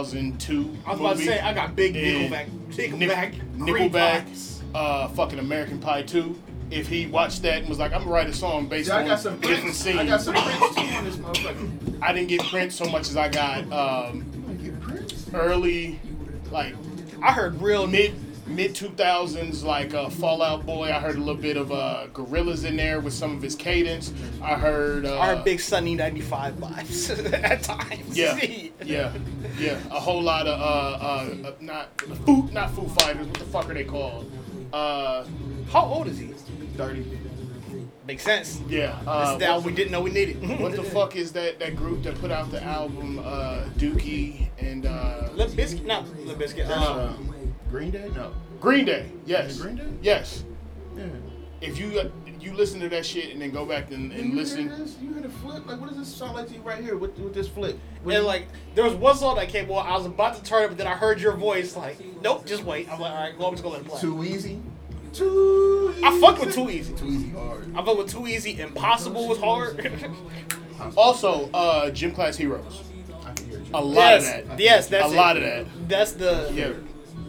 2002 I was about to say I got big And Nickelback, Nick- Nickelback, Nickelback, uh, fucking American Pie 2. If he watched that and was like, I'm gonna write a song based See, I on got some different Prince. scenes, I got some Prince too on this motherfucker. I didn't get Prince so much as I got um, You get Prince? early, like I heard real mid mid 2000s, like uh, Fall Out Boy. I heard a little bit of uh, Gorillaz in there with some of his cadence. I heard. Uh, heard big Sunny '95 vibes at times. Yeah, yeah, yeah. A whole lot of uh, uh, uh not Foo, not Foo Fighters. What the fuck are they called? Uh, How old is he? thirty. Makes sense. Yeah. Uh, album we didn't know we needed. what the fuck is that that group that put out the album uh, Dookie and uh, Limp Bizkit? No, Limp Bizkit. That's, Um, um, Green Day? No. Green Day? Yes. Green Day? Yes. Yeah. If you uh, you listen to that shit and then go back and, and you listen. Hear this? You hear the flip? Like, what does this sound like to you right here with, with this flip? What and you- like, there was one song that came on. I was about to turn it, but then I heard your voice. Like, nope, just wait. I'm like, all right, well, I'm just gonna let it play. Too easy? Too easy. I fuck with Too Easy. Too easy hard. I fuck with Too Easy. Impossible was hard. Also, uh, Gym Class Heroes. I can hear you. A lot yes, of that. yes, that's a it. lot of that. That's the Yeah.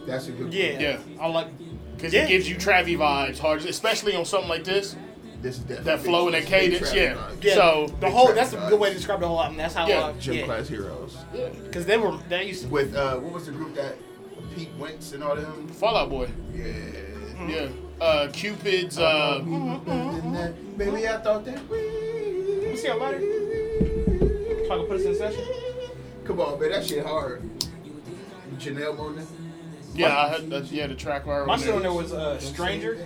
That's a good yeah. Yeah. I like. Because Yeah. it gives you Travie vibes, hard, especially on something like this. This is definitely That flow and that cadence, yeah. vibes. Yeah, So- the Big whole traffic that's a good way to describe the whole album. That's how Yeah, uh, Gym yeah. Class Heroes. Yeah, because they were they used to With, uh, what was the group that Pete Wentz and all them? Fall Out Boy. Yeah. Yeah. Uh, Cupid's. Uh, Baby, I thought that we. Let me see a lighter. So I can put us in session. Come on, man, that shit hard. Janelle Monae. Yeah, I had, that's, yeah, the track wire My on shit there. on there was uh, Stranger.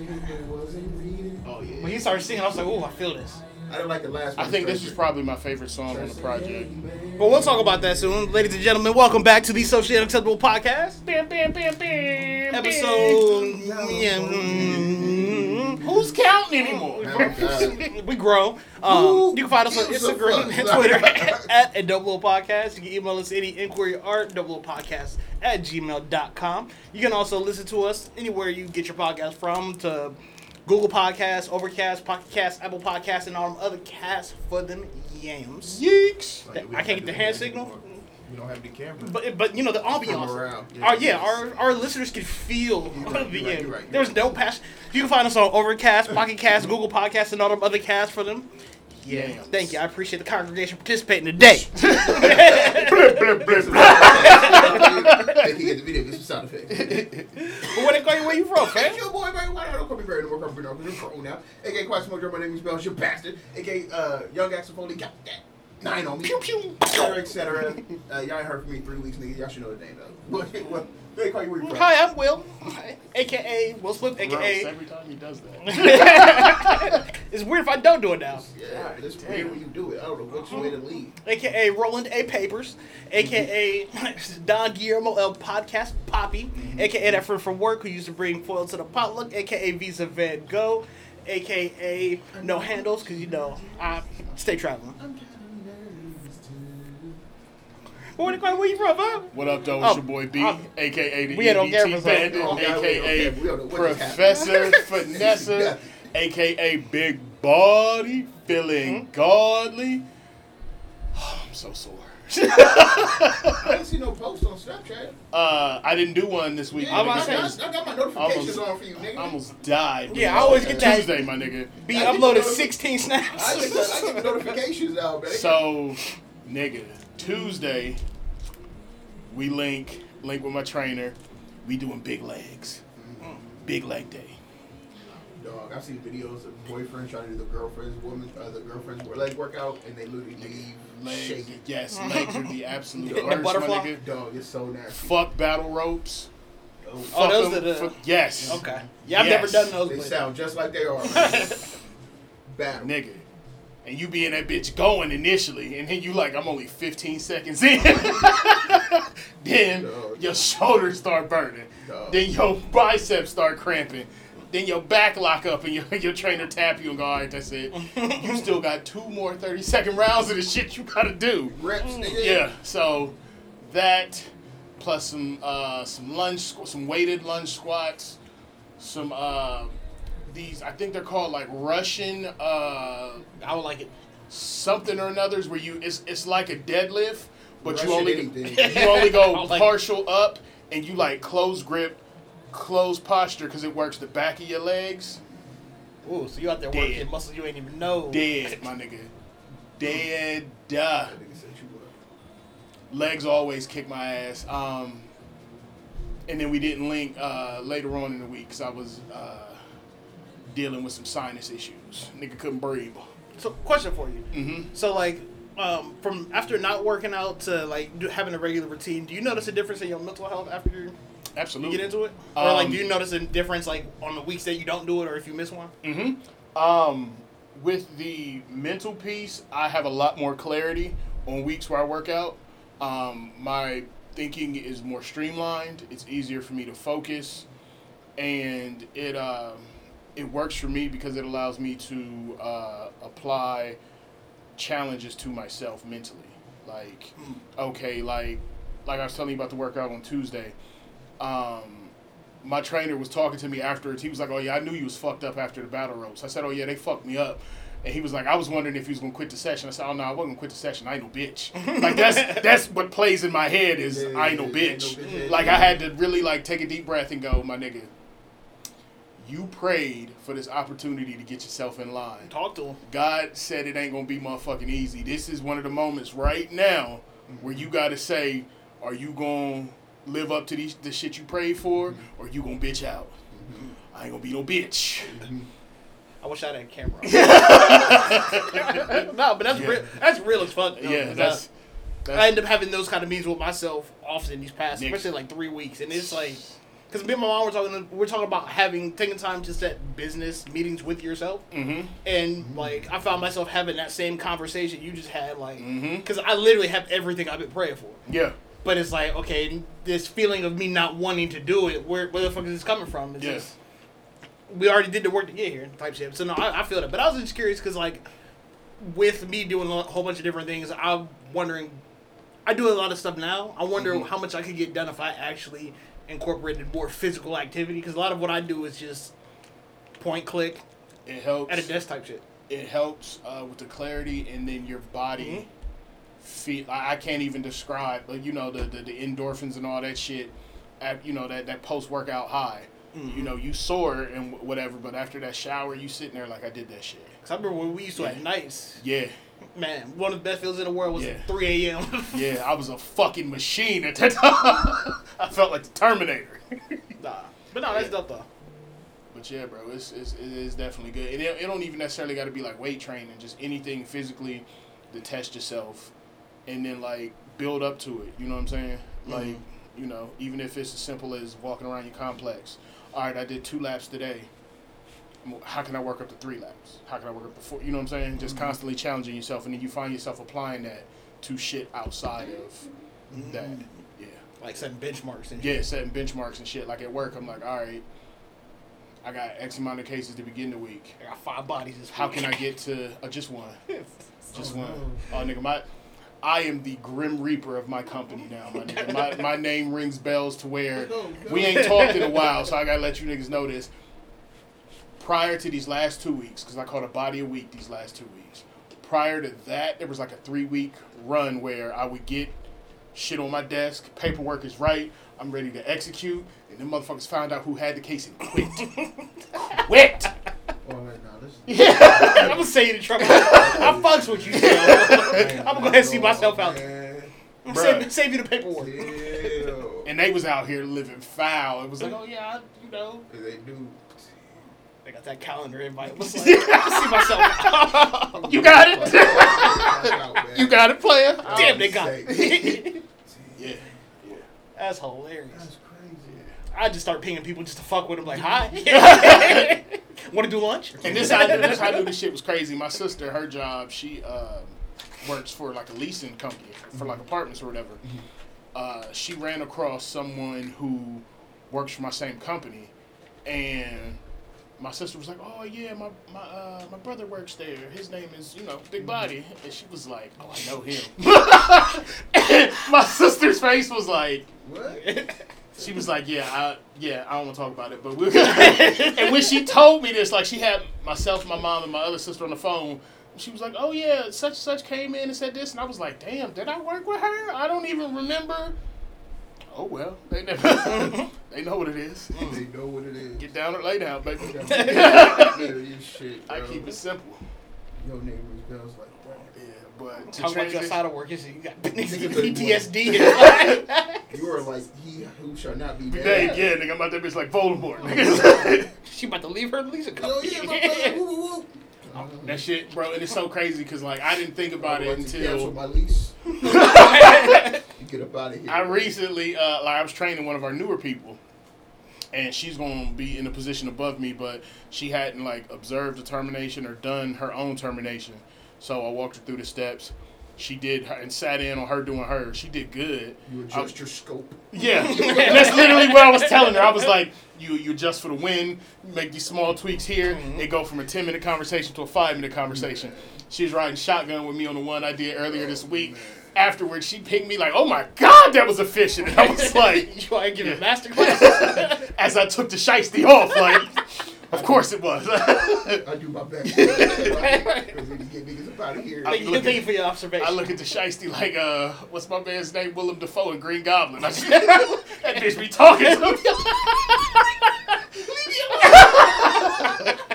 Oh yeah. When he started singing, I was like, oh, I feel this. I didn't like the last one. I think this is probably my favorite song on the project. But we'll talk about that soon. Ladies and gentlemen, welcome back to the Socially Unacceptable Podcast. Bam, bam, bam, bam. Episode. Yeah, mm, Who's counting anymore? Oh, we grow. Um, you can find us on Instagram and Twitter at a double O podcast. You can email us any inquiry art double O podcast at gmail.com. You can also listen to us anywhere you get your podcast from to Google Podcasts, Overcast, Pocket Cast, Apple Podcasts, and all them other casts for them yams. Yeeks. Yeah, we I can't get the hand signal. anymore. We don't have the camera. But but you know the ambiance. around, yeah. Our, yeah, our, our listeners can feel You're right, the you're right, end. you're right, you're There's right. no passion. You can find us on Overcast, Pocket Cast, Google Podcasts, and all them other casts for them. Yeah. Thank you. I appreciate the congregation participating today. Blip, blip, blip, blip. they can get the video, get some sound effects. but where they call you? Where you from, Hey, fam? your boy, man. Why don't call me Barry? No more call me Barry. I'm grown now. AKA Quiet Smoke, my name is Bells, you bastard. AKA uh, Young Axel Foley, got that. Nine on me. Pew, pew. Et cetera, et cetera. Uh, y'all ain't heard from me in three weeks, nigga. Y'all should know the name, though. What, what, they call you where? Hi, I'm Will, aka Will Smith, Gross aka. every time he does that. it's weird if I don't do it now. Yeah, it's weird when you do it. I don't know which way to lead. AKA Roland A. Papers, AKA Don Guillermo L. Podcast Poppy, AKA that friend from work who used to bring foil to the potluck, AKA Visa Van Gogh, AKA No Handles, because you know, I stay traveling. Where, where, where you from, huh? What up, though? Oh, It's your boy B, um, aka the we had on EBT camera, Bandit, Oh, okay, aka okay, we don't know what just Professor Vanessa, Yeah. aka Big Body, feeling Mm-hmm. godly. I'm so sore. I didn't see no post on Snapchat. Uh, I didn't do one this week. Yeah, I'm I, about to nigga. say- got, I got my notifications Almost- on for you, nigga. I almost died. Yeah, I always get that- Tuesday, my nigga. B I get uploaded 16 snaps. I get, the, I get the notifications now, man. So, nigga, Tuesday, we link link with my trainer. We doing big legs, big leg day. Dog, I've seen videos of boyfriends trying to do the girlfriend's woman, uh, the girlfriend's leg workout, and they literally leave Legs, shaking. yes, legs are the absolute The worst, my butterfly? nigga. Dog, it's so nasty. Fuck battle ropes. Oh, Fuck those 'em. are the- Fuck- yes. Okay. Yeah, I've Yes. never done those. They sound just like they are. Battle. nigga. And you be in that bitch going initially, and then you like, I'm only 15 seconds in. then Dog. your shoulders start burning. Dog. Then your biceps start cramping. Then your back lock up, and your, your trainer tap you and go, all right, that's it. you still got two more 30 second rounds of the shit you gotta do. Reps, nigga. Yeah, so that plus some uh, some lunge, some weighted lunge squats, some uh, these I think they're called like Russian uh, I would like it. something or another's where you it's it's like a deadlift, but you Russian only anything. you only go like- partial up, and you like close grip, close posture because it works the back of your legs. Ooh, so you out there Dead. working muscles you ain't even know. Dead, my nigga. Dead. Duh. That nigga said you were. Legs always kick my ass. Um, and then we didn't link uh, later on in the week because I was uh, dealing with some sinus issues. Nigga couldn't breathe. So, question for you. hmm So, like, um, from after not working out to like do, having a regular routine, do you notice a difference in your mental health after you Absolutely. get into it, or like Um, do you notice a difference like on the weeks that you don't do it, or if you miss one? Mm-hmm. Um, with the mental piece, I have a lot more clarity on weeks where I work out. Um, my thinking is more streamlined. It's easier for me to focus, and it uh, it works for me because it allows me to uh, apply challenges to myself mentally. Like, okay, like like I was telling you about the workout on Tuesday. Um, my trainer was talking to me afterwards. He was like, "Oh yeah, I knew you was fucked up after the battle ropes." I said, "Oh yeah, they fucked me up." And he was like, "I was wondering if he was gonna quit the session." I said, "Oh no, I wasn't gonna quit the session. I ain't no bitch." like that's that's what plays in my head is Yeah, I ain't no bitch. ain't no bitch. Like I had to really like take a deep breath and go, "My nigga, you prayed for this opportunity to get yourself in line. Talk to him. God said it ain't gonna be motherfucking easy. This is one of the moments right now where you gotta say, are you gonna live up to these the shit you prayed for, or you gonna bitch out? I ain't gonna be no bitch. I wish I had a camera. no, but that's Yeah. real. That's real as fuck. though, Yeah, 'cause that's I, end up having those kind of meetings with myself often these past, Nigga. especially like three weeks, and it's like. Because me and my mom were talking, we're talking about having taking time to set business meetings with yourself, mm-hmm. and like I found myself having that same conversation you just had, like because I literally have everything I've been praying for, Yeah. but it's like okay, this feeling of me not wanting to do it, where where the fuck is this coming from? It's Yeah. just we already did the work to get here, type shit. So no, I, I feel that, but I was just curious because like with me doing a whole bunch of different things, I'm wondering. I do a lot of stuff now. I wonder Mhm. how much I could get done if I actually incorporated more physical activity. Because a lot of what I do is just point click It helps. at a desk type shit. it helps uh, with the clarity and then your body feel I, I can't even describe but you know the, the, the endorphins and all that shit at you know that, that post workout high you know you sore and whatever but after that shower you sitting there like I did that shit Cause I remember when we used to at nights, yeah man, one of the best feels in the world was Yeah. at 3 a.m. yeah I was a fucking machine at that time I felt like the Terminator nah. But no, that's Yeah. dope though. But yeah, bro, it's, it's it is definitely good. And it, it don't even necessarily got to be like weight training, just anything physically to test yourself, and then like build up to it. You know what I'm saying? Mm-hmm. Like you know, even if it's as simple as walking around your complex. All right, I did two laps today. How can I work up to three laps? How can I work up to four? You know what I'm saying? Just constantly challenging yourself, and then you find yourself applying that to shit outside of that. Yeah. Like setting benchmarks and Yeah, setting benchmarks and shit. Like at work, I'm like, all right, I got X amount of cases to begin the week. I got five bodies this How can I get to uh, just one? Just Oh, one. no. Oh, nigga, my I am the grim reaper of my company now, my nigga. My, my name rings bells to where go. we ain't talked in a while, so I gotta let you niggas know this. Prior to these last two weeks, because I caught a body a week these last two weeks. Prior to that, there was like a three week run where I would get shit on my desk, paperwork is right, I'm ready to execute, and then motherfuckers found out who had the case and quit. quit! Oh, wait, no, this is. I'm gonna say you the trouble. I fucks with you. Still. I'm gonna go ahead and see myself out. Man. I'm save, save you the paperwork. Ew. And they was out here living foul. It was like, oh yeah, I, you know. They do. They got that calendar invite. I was like, I see myself. You got it. you got it, player. Damn, they got it. Yeah. yeah. That's hilarious. That's crazy. I just start pinging people just to fuck with them. Like, hi. Want to do lunch? And this how, this how I knew this shit was crazy. My sister, her job, she um, works for like a leasing company for like apartments or whatever. Uh, she ran across someone who works for my same company, and my sister was like, "Oh yeah, my my uh, my brother works there. His name is you know Big Body," and she was like, "Oh, I know him." my sister's face was like. What? She was like, "Yeah, I, yeah, I don't want to talk about it." But we're and when she told me this, like, she had myself, my mom, and my other sister on the phone. she was like, "Oh yeah, such and such came in and said this," and I was like, "Damn, did I work with her? I don't even remember." Oh well, they never. they know what it is. Mm. They know what it is. Get down or lay down, baby. Shit, I keep it simple. Your name rings bells like. Yeah, but to Talk about your side of work. You got Niggas PTSD. You are like he who shall not be Hey, named. yeah, nigga, I'm out there bitch like Voldemort. Oh, nigga. she about to leave her Lisa Yo, yeah, my woo, woo, woo. that shit, bro, and it's so crazy because like I didn't think about I'm it about to cancel until my lease. You out of here. I recently, uh, like, I was training one of our newer people, and she's gonna be in a position above me, but she hadn't like observed the termination or done her own termination. So I walked her through the steps. She did her, and sat in on her doing her. She did good. You adjust your scope. Yeah, and that's literally what I was telling her. I was like, you you adjust for the win, make these small tweaks here. It go from a ten minute conversation to a five minute conversation. She was riding shotgun with me on the one I did earlier this week. Afterwards, she pinged me like, "Oh my god, that was efficient!" And I was like, you want to give Yeah. a master class? as I took the shiesty off, like, of course it was. I do my best. Because we just get niggas up out of here. Thank you, thank for your observation. I look at the shiesty like, uh, what's my man's name? Willem Dafoe and Green Goblin. I just, that bitch be talking to me.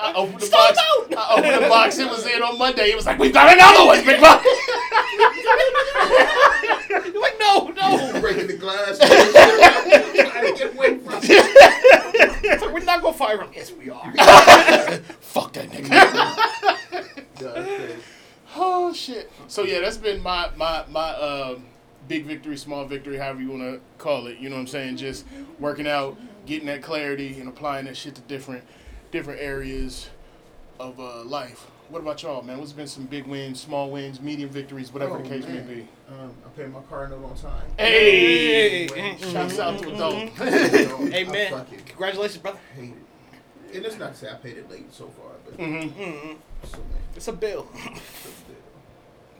I opened the box. I opened the box. It was in on Monday. It was like, we've got another one, big box. You're like, no, no. breaking the glass. Trying to get away from it. So we're not gonna fire him. Yes, we are. Fuck that nigga. Yeah, that's crazy. oh shit. So yeah, that's been my my my um, big victory, small victory, however you want to call it. You know what I'm saying? Just working out, getting that clarity, and applying that shit to different different areas of uh, life. What about y'all, man? What's been some big wins, small wins, medium victories, whatever Oh, the case man. may be? Um, I paid my car note on time. Hey, Hey. shouts out to adult. Hey, I man. Congratulations, brother. hate it. And it's not to say I paid it late so far, but hmm Mm-hmm. so man, It's a bill.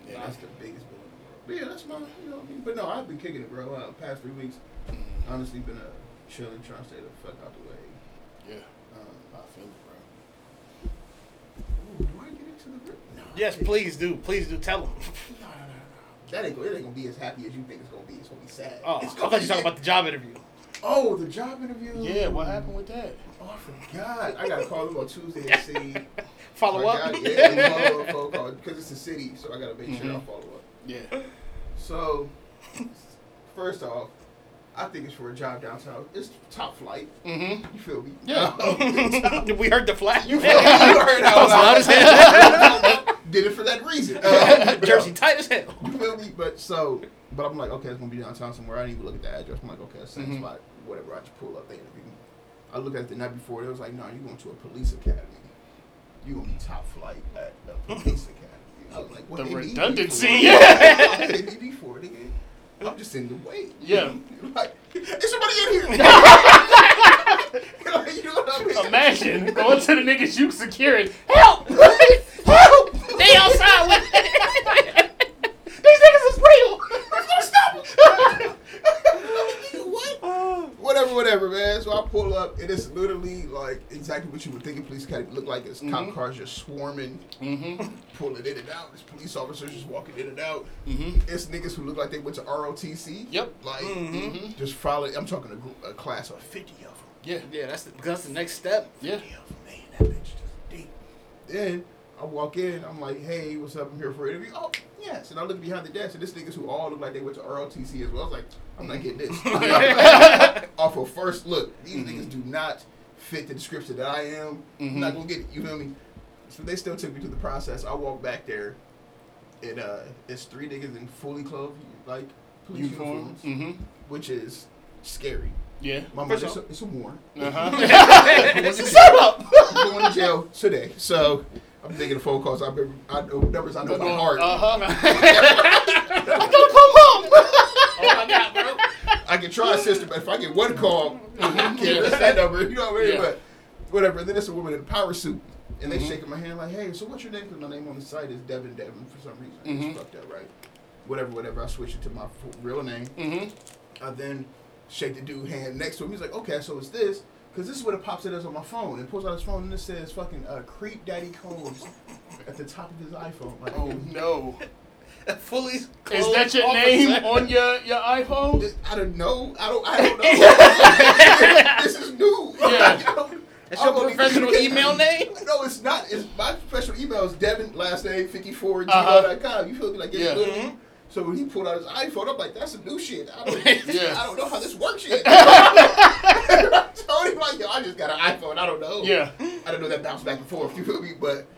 Yeah, that's the biggest bill in the world. But yeah, that's my, you know, what I mean? but no, I've been kicking it, bro. Uh, past three weeks, honestly, been uh, chilling, trying to stay the fuck out the way. yeah, Um, I feel it, bro. ooh, do I get into the grip? No. Yes, please do. Please do. Tell him. No, no, no, no. That ain't, it ain't gonna be as happy as you think it's gonna be. It's gonna be sad. Oh, I thought you were talking about the job interview. Oh, the job interview. Yeah, what happened with that? Oh, I forgot. I gotta call them on Tuesday and see. Follow I up. got- yeah, follow up phone call because it's the city, so I gotta make sure I Mhm. follow up. Yeah. So, first off, I think it's for a job downtown. It's top flight. Mm-hmm. You feel me? Yeah. we heard the flash. You feel me? You heard was loud as hell. Did it for that reason. Uh, Jersey tight as hell. You feel me? But so, but I'm like, okay, it's gonna be downtown somewhere. I didn't even look at the address. I'm like, okay, same Mhm. spot, whatever. I just pull up the interview. I look at it the night before. It was like, no, you going to a police academy. You gonna be top flight at a police academy. I was like, what The they me redundancy, yeah. What they need me for, nigga? I'm just in the way. Yeah. like, is somebody in here? Like, you know what I mean? Imagine going to the niggas you securing. Help! They outside. These niggas is real. Who's gonna stop us? what? Whatever, whatever, man. So I pull up, and it's literally like exactly what you would think a police academy look like. It's cop Mhm. cars just swarming, Mm-hmm. pulling in and out. There's police officers just walking in and out. Mm-hmm. It's niggas who look like they went to ROTC. Yep. Like, Mhm. just following. I'm talking a, group, a class of 50 of them. Yeah. Yeah, that's the, that's the next step. Yeah. 50 of them, man. That bitch just deep. Then I walk in. I'm like, hey, what's up? I'm here for an interview. Oh, yes. And I look behind the desk, and this niggas who all look like they went to ROTC as well. I was like, I'm not getting this. Off of first look, these Mhm. niggas do not fit the description that I am. I'm Mhm. not gonna get it. You feel me? So they still took me through the process. I walk back there, and uh, it's three niggas in fully clothed like police Uniform. uniforms, Mm-hmm. which is scary. Yeah. My mother, it's, a, it's a warrant. Uh-huh. Shut up. I'm going to jail today. So I'm taking the phone calls. I remember I know numbers I know by heart. Uh-huh. My bro. I can try sister, but if I get one call, I can't miss that number. You know what I mean? Yeah. But whatever. And then it's a woman in a power suit, and they Mhm. shaking my hand like, "Hey, so what's your name?" Because my name on the site is Devin Devin for some reason. Mhm. It's fucked up, right? Whatever, whatever. I switch it to my real name. Mm-hmm. I then shake the dude hand next to him. He's like, "Okay, so it's this." Because this is what it pops it as on my phone. It pulls out his phone and it says fucking uh, Creep Daddy Combs at the top of his iPhone. Like, Oh no! Fully. Is that your officer. name on your your iPhone? I don't know. I don't. I don't know. this is new. Yeah. I don't- That's I your don't even- professional email name? No, it's not. It's my professional email is Devin last name fifty four Uh-huh. gmail.com. You feel me? Like it's Yeah. literally. So when he pulled out his iPhone, I'm like, that's some new shit. I don't, Yeah. I don't know how this works yet. so he's like, yo, I just got an iPhone. I don't know. Yeah. I don't know that bounce back and forth. You feel me? But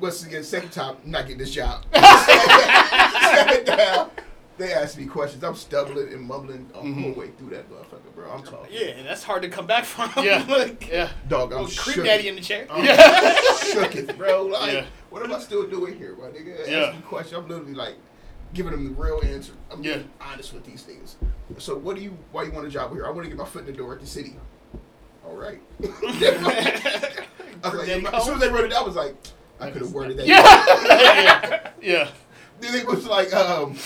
once again, second time, I'm not getting this job. Sat down. They asked me questions. I'm stumbling and mumbling all the Mhm. whole way through that motherfucker, bro. I'm talking. Yeah, and that's hard to come back from. Yeah. like, Yeah. Dog, I'm oh, creep daddy in the chair. I'm Yeah. shook it, bro. Like, Yeah. what am I still doing here, my nigga? Yeah. Asking questions. I'm literally like giving them the real answer. I'm Yeah. being honest with these things. So, what do you? Why you want a job here? I want to get my foot in the door at the city. All right. I was like, as soon as they wrote it, I was like, I could have worded that. Yeah. yeah. Then it was like, um,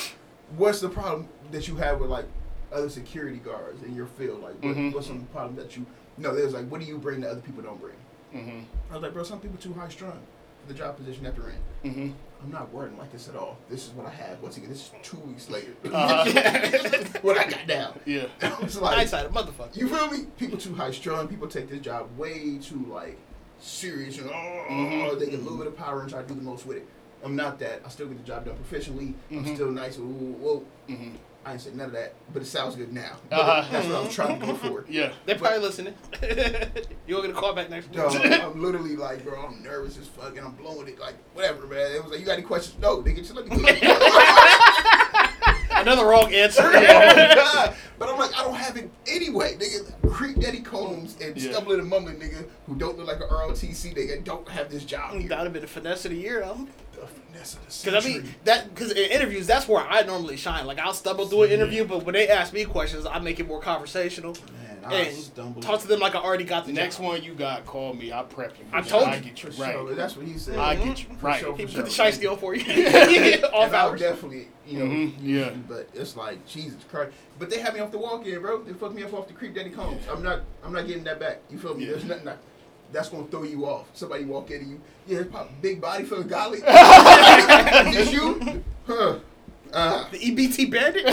what's the problem that you have with like other security guards in your field? Like, what, Mhm. what's some problem that you? No, there's like, what do you bring that other people don't bring? Mm-hmm. I was like, bro, some people too high strung for the job position that they're in. Mm-hmm. I'm not wording like this at all. This is what I have. Once again, this is two weeks later. Uh-huh. what I got down. Yeah. It's like, Hindsight, a motherfucker. you feel me? People too high strung. People take this job way too like serious and oh, Mhm. they get a little bit of power and try to do the most with it. I'm not that. I still get the job done professionally. I'm Mhm. still nice. Whoa, whoa. Mm-hmm. I ain't said none of that, but it sounds good now. Uh-huh. That's what I was trying to go for. Yeah. They're probably listening. you want to get call back next week? Dog, I'm literally like, bro, I'm nervous as fuck, and I'm blowing it like, whatever, man. It was like, you got any questions? No, nigga, just let me go. Another wrong answer. Oh God. But I'm like, I don't have it anyway, nigga. Creep Daddy Combs and Yeah. stumbling and mumbling nigga who don't look like a ROTC nigga don't have this job here. that would have been the finesse of the year, though. The finesse of the Because I mean that because in interviews that's where I normally shine. Like I'll stumble through an mm-hmm. interview, but when they ask me questions, I make it more conversational Man, I and stumbled. talk to them like I already got the The next job. one you got, call me. I prep you. I told I you. get you For right. sure, That's what he said. I get you For right. sure, He for put the sure. shiesty on for you. Off and I would hours. definitely, you know, Mhm, yeah. But it's like Jesus Christ. But they had me off the walk in, bro. They fucked me up off the creep daddy combs. I'm not, I'm not getting that back. You feel me? Yeah. There's nothing. That, that's gonna throw you off. Somebody walk into you. Yeah, it's pop big body feeling golly. Is you? Huh? Uh, The EBT bandit.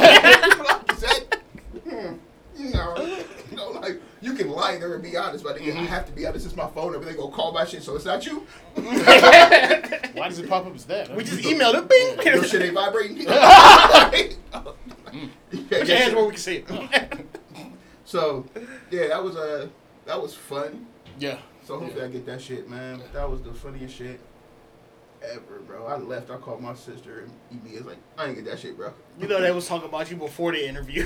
Is that? You know, you know, like you can lie there and be honest, but again, I have to be honest. It's my phone number. They gonna call my shit, so it's not you. Why does it pop up as that? we just emailed it. Bing. Your shit ain't vibrating. Put your hands where we can see it. So, yeah, that was uh, that was fun. Yeah. So hopefully Yeah. I get that shit, man. That was the funniest shit ever, bro. I left. I called my sister and EB is like, I ain't get that shit, bro. You know they was talking about you before the interview.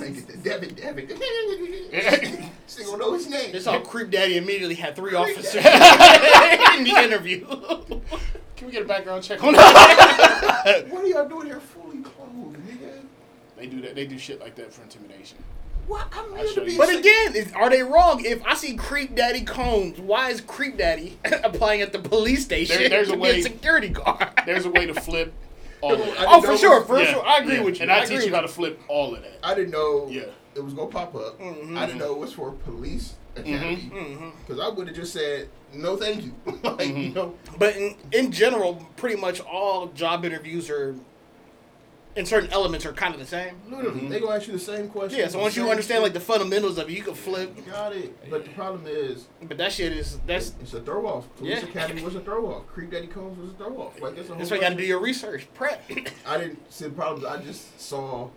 I ain't get that. Devin, Devin. Still don't know his name. They saw Creep Daddy immediately had three Creep officers in the interview. Can we get a background check on that? What are y'all doing here fully clothed, nigga? they do that. They do shit like that for intimidation. What? I'm here to be. you. But again, is, are they wrong? If I see Creep Daddy Combs, why is Creep Daddy applying at the police station There- there's to a be way- a security guard? There's a way to flip all of that. oh, for sure, for Yeah, sure. I agree yeah. with you. And I, agree teach you how to flip all of that. I didn't know Yeah. it was gonna pop up. Mhm. I didn't know it was for police academy. Because I would have just said no, thank you. like you Mhm. know, But in, in general, pretty much all job interviews are, in certain elements, are kind of the same. literally, Mhm. they gonna ask you the same question. Yeah, so once you understand like the fundamentals of it, you can flip. Got it. But the problem is, But that shit is that's it's a throw off. Police Yeah. Academy was a throw off. Creek Daddy Combs was a throw off. Like it's a whole. that's why you got to do your research, prep. I didn't see the problem. I just saw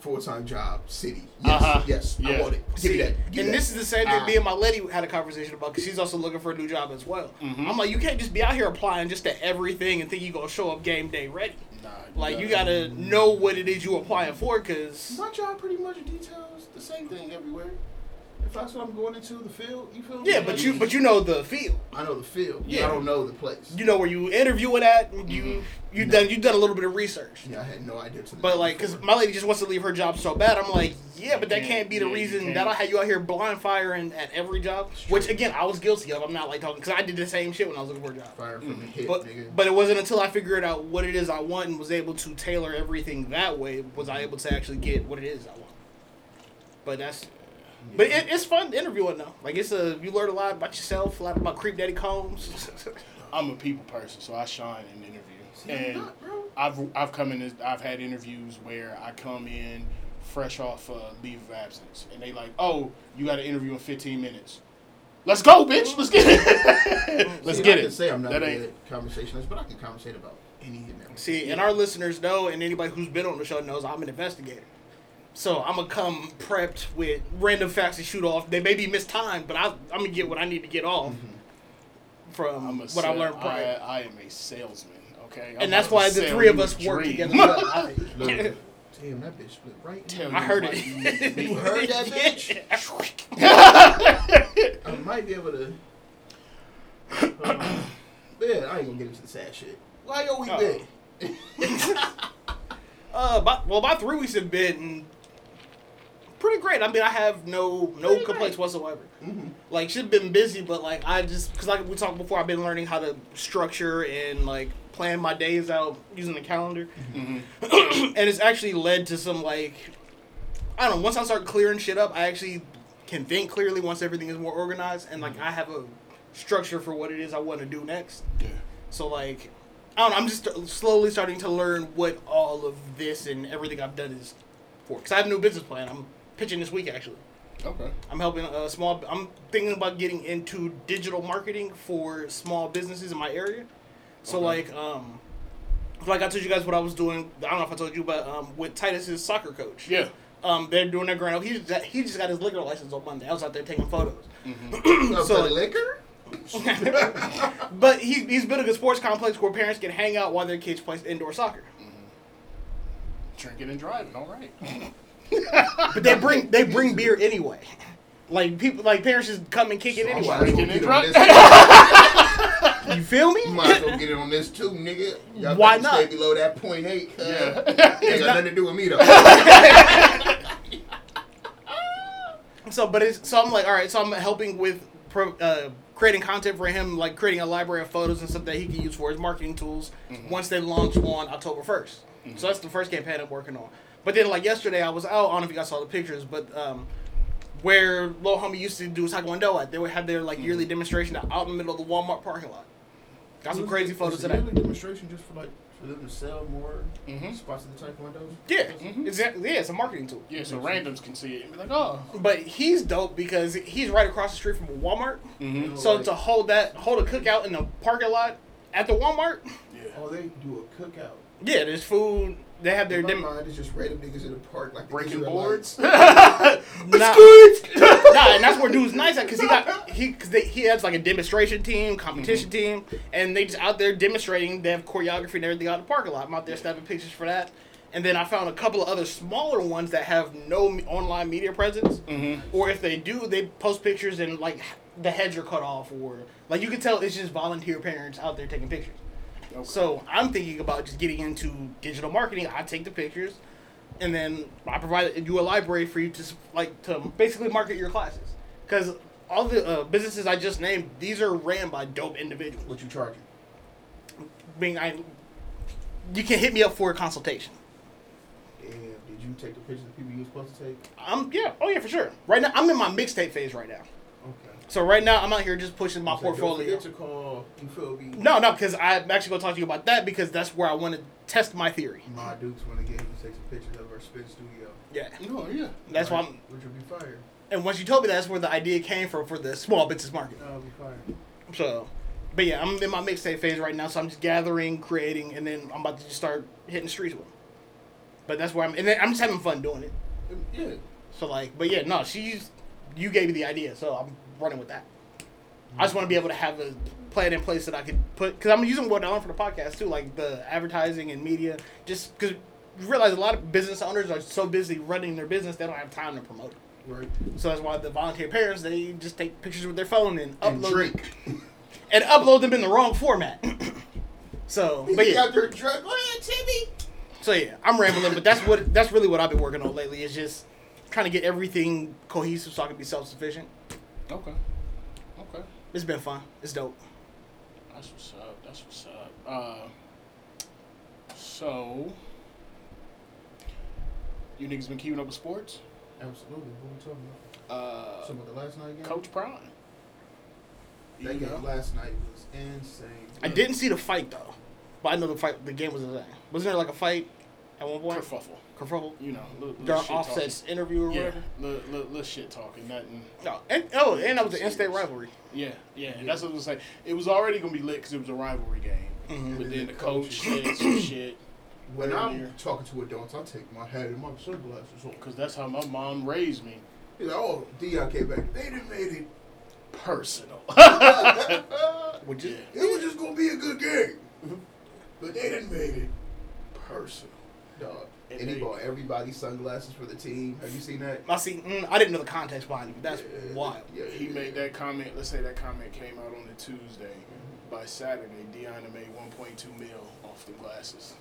full time job city. Yes, Uh-huh. yes, I Yeah. want it. Give me that. Give and me this is the same thing Ah. me and my lady had a conversation about because she's also looking for a new job as well. Mhm. I'm like, you can't just be out here applying just to everything and think you're gonna show up game day ready. Nah, Like you gotta know what it is you applying for, cause My job pretty much details the same thing everywhere. If that's what I'm going into the field, you feel me? yeah, but you but you know the field. I know the field. Yeah. Yeah. I don't know the place. You know where you interviewing at. You Mhm. you No. done you done a little bit of research. yeah, I had no idea. To But day like, cause my lady just wants to leave her job so bad. I'm like, yeah, but that can't- can't be the yeah, reason that I had you out here blind firing at every job. Which again, I was guilty of. I'm not like talking because I did the same shit when I was looking for a job. fire from the hip, But nigga. but it wasn't until I figured out what it is I want and was able to tailor everything that way was I able to actually get what it is I want. But that's but it, it's fun interviewing though. Like it's a you learn a lot about yourself, a lot about Creep Daddy Combs. I'm a people person, so I shine in interviews. See, and not, bro. I've I've come in. I've had interviews where I come in fresh off uh, leave of absence, and they like, oh, you got an interview in 15 minutes. Let's go, bitch. Let's get it. Let's See, get I it. can say I'm not that a ain't. good conversationalist, but I can conversate about any and. See, and our listeners know, and anybody who's been on the show knows I'm an investigator. So I'm gonna come prepped with random facts to shoot off. They may be mistimed, but I, I'm gonna get what I need to get off from I'm what sal- I learned prior. I, I am a salesman. Okay. I'm and that's why the three of you a us work dream. together. well. I- Look, damn, that bitch split right. in Tell. I heard it. You heard that bitch? I might be able to. Um, but yeah, I ain't gonna get into the sad shit. Why yo we been? Uh, about, well, about three weeks have been pretty great. I mean, I have no no Pretty complaints great. whatsoever. Mhm. Like, she's been busy, but like I just because like we talked before, I've been learning how to structure and like plan my days out using the calendar, Mhm. and it's actually led to some like I don't know. Once I start clearing shit up, I actually can think clearly. Once everything is more organized, and like I have a structure for what it is I want to do next. Yeah. So like, I don't know. I'm just slowly starting to learn what all of this and everything I've done is for. Because I have a new business plan. I'm pitching this week actually. Okay. I'm helping a small. I'm thinking about getting into digital marketing for small businesses in my area. So Okay. like, um, like I told you guys what I was doing. I don't know if I told you, but um, with Titus's soccer coach. Yeah. Um, they're doing their grand. He just, he just got his liquor license on Monday. I was out there taking photos. Up So, to like- liquor? But he, he's building a good sports complex where parents can hang out while their kids play indoor soccer. Drinking and driving. All right. But they bring they bring beer anyway. Like people, like parents just come and kick it So I anyway. might as well Drinking get and on driving. this. You feel me? You might as well get it on this too, nigga. Y'all Why better Stay below that point eight. Uh, Yeah. Ain't got nothing to do with me though. So, but it's so I'm like, all right. So I'm helping with pro, uh, creating content for him, like creating a library of photos and stuff that he can use for his marketing tools once they launch on October 1st. So that's the first campaign I'm working on. But then, like yesterday, I was out. I don't know if you guys saw the pictures, but um, where Lil Homie used to do Taekwondo at, they would have their like yearly demonstration out in the middle of the Walmart parking lot. Got some crazy photos of of that. demonstration just for like for them to sell more Mhm. spots at the Taekwondos. Yeah, Mhm. exactly. Yeah, it's a marketing tool. Yeah. So randoms can see it and be like, oh. But he's dope because he's right across the street from Walmart. Mm-hmm. So to hold that, hold a cookout in the parking lot at the Walmart, Yeah. Oh, they do a cookout. yeah, there's food. They have their In my dem- mind, it's just random niggas in the park like Breaking Israelites. boards. Nah. Biscuits. nah, and that's where dude's nice at because he got he cause they, he has like a demonstration team, competition team, and they just out there demonstrating. They have choreography and everything out in the parking lot. I'm out there snapping pictures for that. And then I found a couple of other smaller ones that have no me- online media presence, Mhm. or if they do, they post pictures and like the heads are cut off, or like you can tell it's just volunteer parents out there taking pictures. Okay. So I'm thinking about just getting into digital marketing. I take the pictures, and then I provide you a library for you to like to basically market your classes. Because all the uh, businesses I just named, these are ran by dope individuals. What you charging? Being I, you can hit me up for a consultation. Damn, did you take the pictures of people you were supposed to take? I'm yeah, oh yeah, for sure. Right now, I'm in my mixtape phase right now. Okay. So right now, I'm out here just pushing my So portfolio. to call. You? No, no, because I'm actually gonna talk to you about that because that's where I want to test my theory. My Dukes want to get him to take some pictures of our spin studio. Yeah, Oh yeah. that's why. I'm, Which would be fire. and once you told me that's where the idea came from for the small business market. That would be fire. So, but yeah, I'm in my mixtape phase right now, so I'm just gathering, creating, and then I'm about to just start hitting the streets with them. But that's where I'm, and then I'm just having fun doing it. Yeah. So like, but yeah, no, she's, you gave me the idea, so I'm running with that. I just want to be able to have a plan in place that I could put, because I'm using what I learned for the podcast too, like the advertising and media, just because you realize a lot of business owners are so busy running their business they don't have time to promote it. Right. So that's why the volunteer parents they just take pictures with their phone and And upload drink. and upload them in the wrong format. so, but yeah, out there drunk. Go ahead, Timmy. so yeah, I'm rambling, but that's what that's really what I've been working on lately is just trying to get everything cohesive so I can be self sufficient. Okay. Okay. It's been fun. It's dope. That's what's up. That's what's up. Uh, so, you niggas been keeping up with sports? Absolutely. What we talking about? Uh, Some of the last night game. Coach Prime. That You game know? last night was insane. I didn't see the fight though, but I know the fight. The game was insane. Wasn't there like a fight at one point? Kerfuffle. Kerfuffle. You know, little, little During shit Offset's interview or talking. Yeah, whatever. little, little, little shit talking, nothing. No, and oh, and that was an in-state rivalry. Yeah, yeah, that's what I was saying. It was already gonna be lit because it was a rivalry game. Mhm. But then the coach said some shit When I'm earlier. talking to adults, I take my hat and my sunglasses off. because that's how my mom raised me. He's like, oh, Deion came back. They didn't made it. Personal. Which is It was just gonna be a good game, but they didn't make it. Personal. Dog. And And he bought everybody sunglasses for the team. Have you seen that? I see. Mm, I didn't know the context behind it. That's Yeah, wild. Yeah, He yeah. made that comment. Let's say that comment came out on a Tuesday. By Saturday, Deanna made 1.2 mil off the glasses.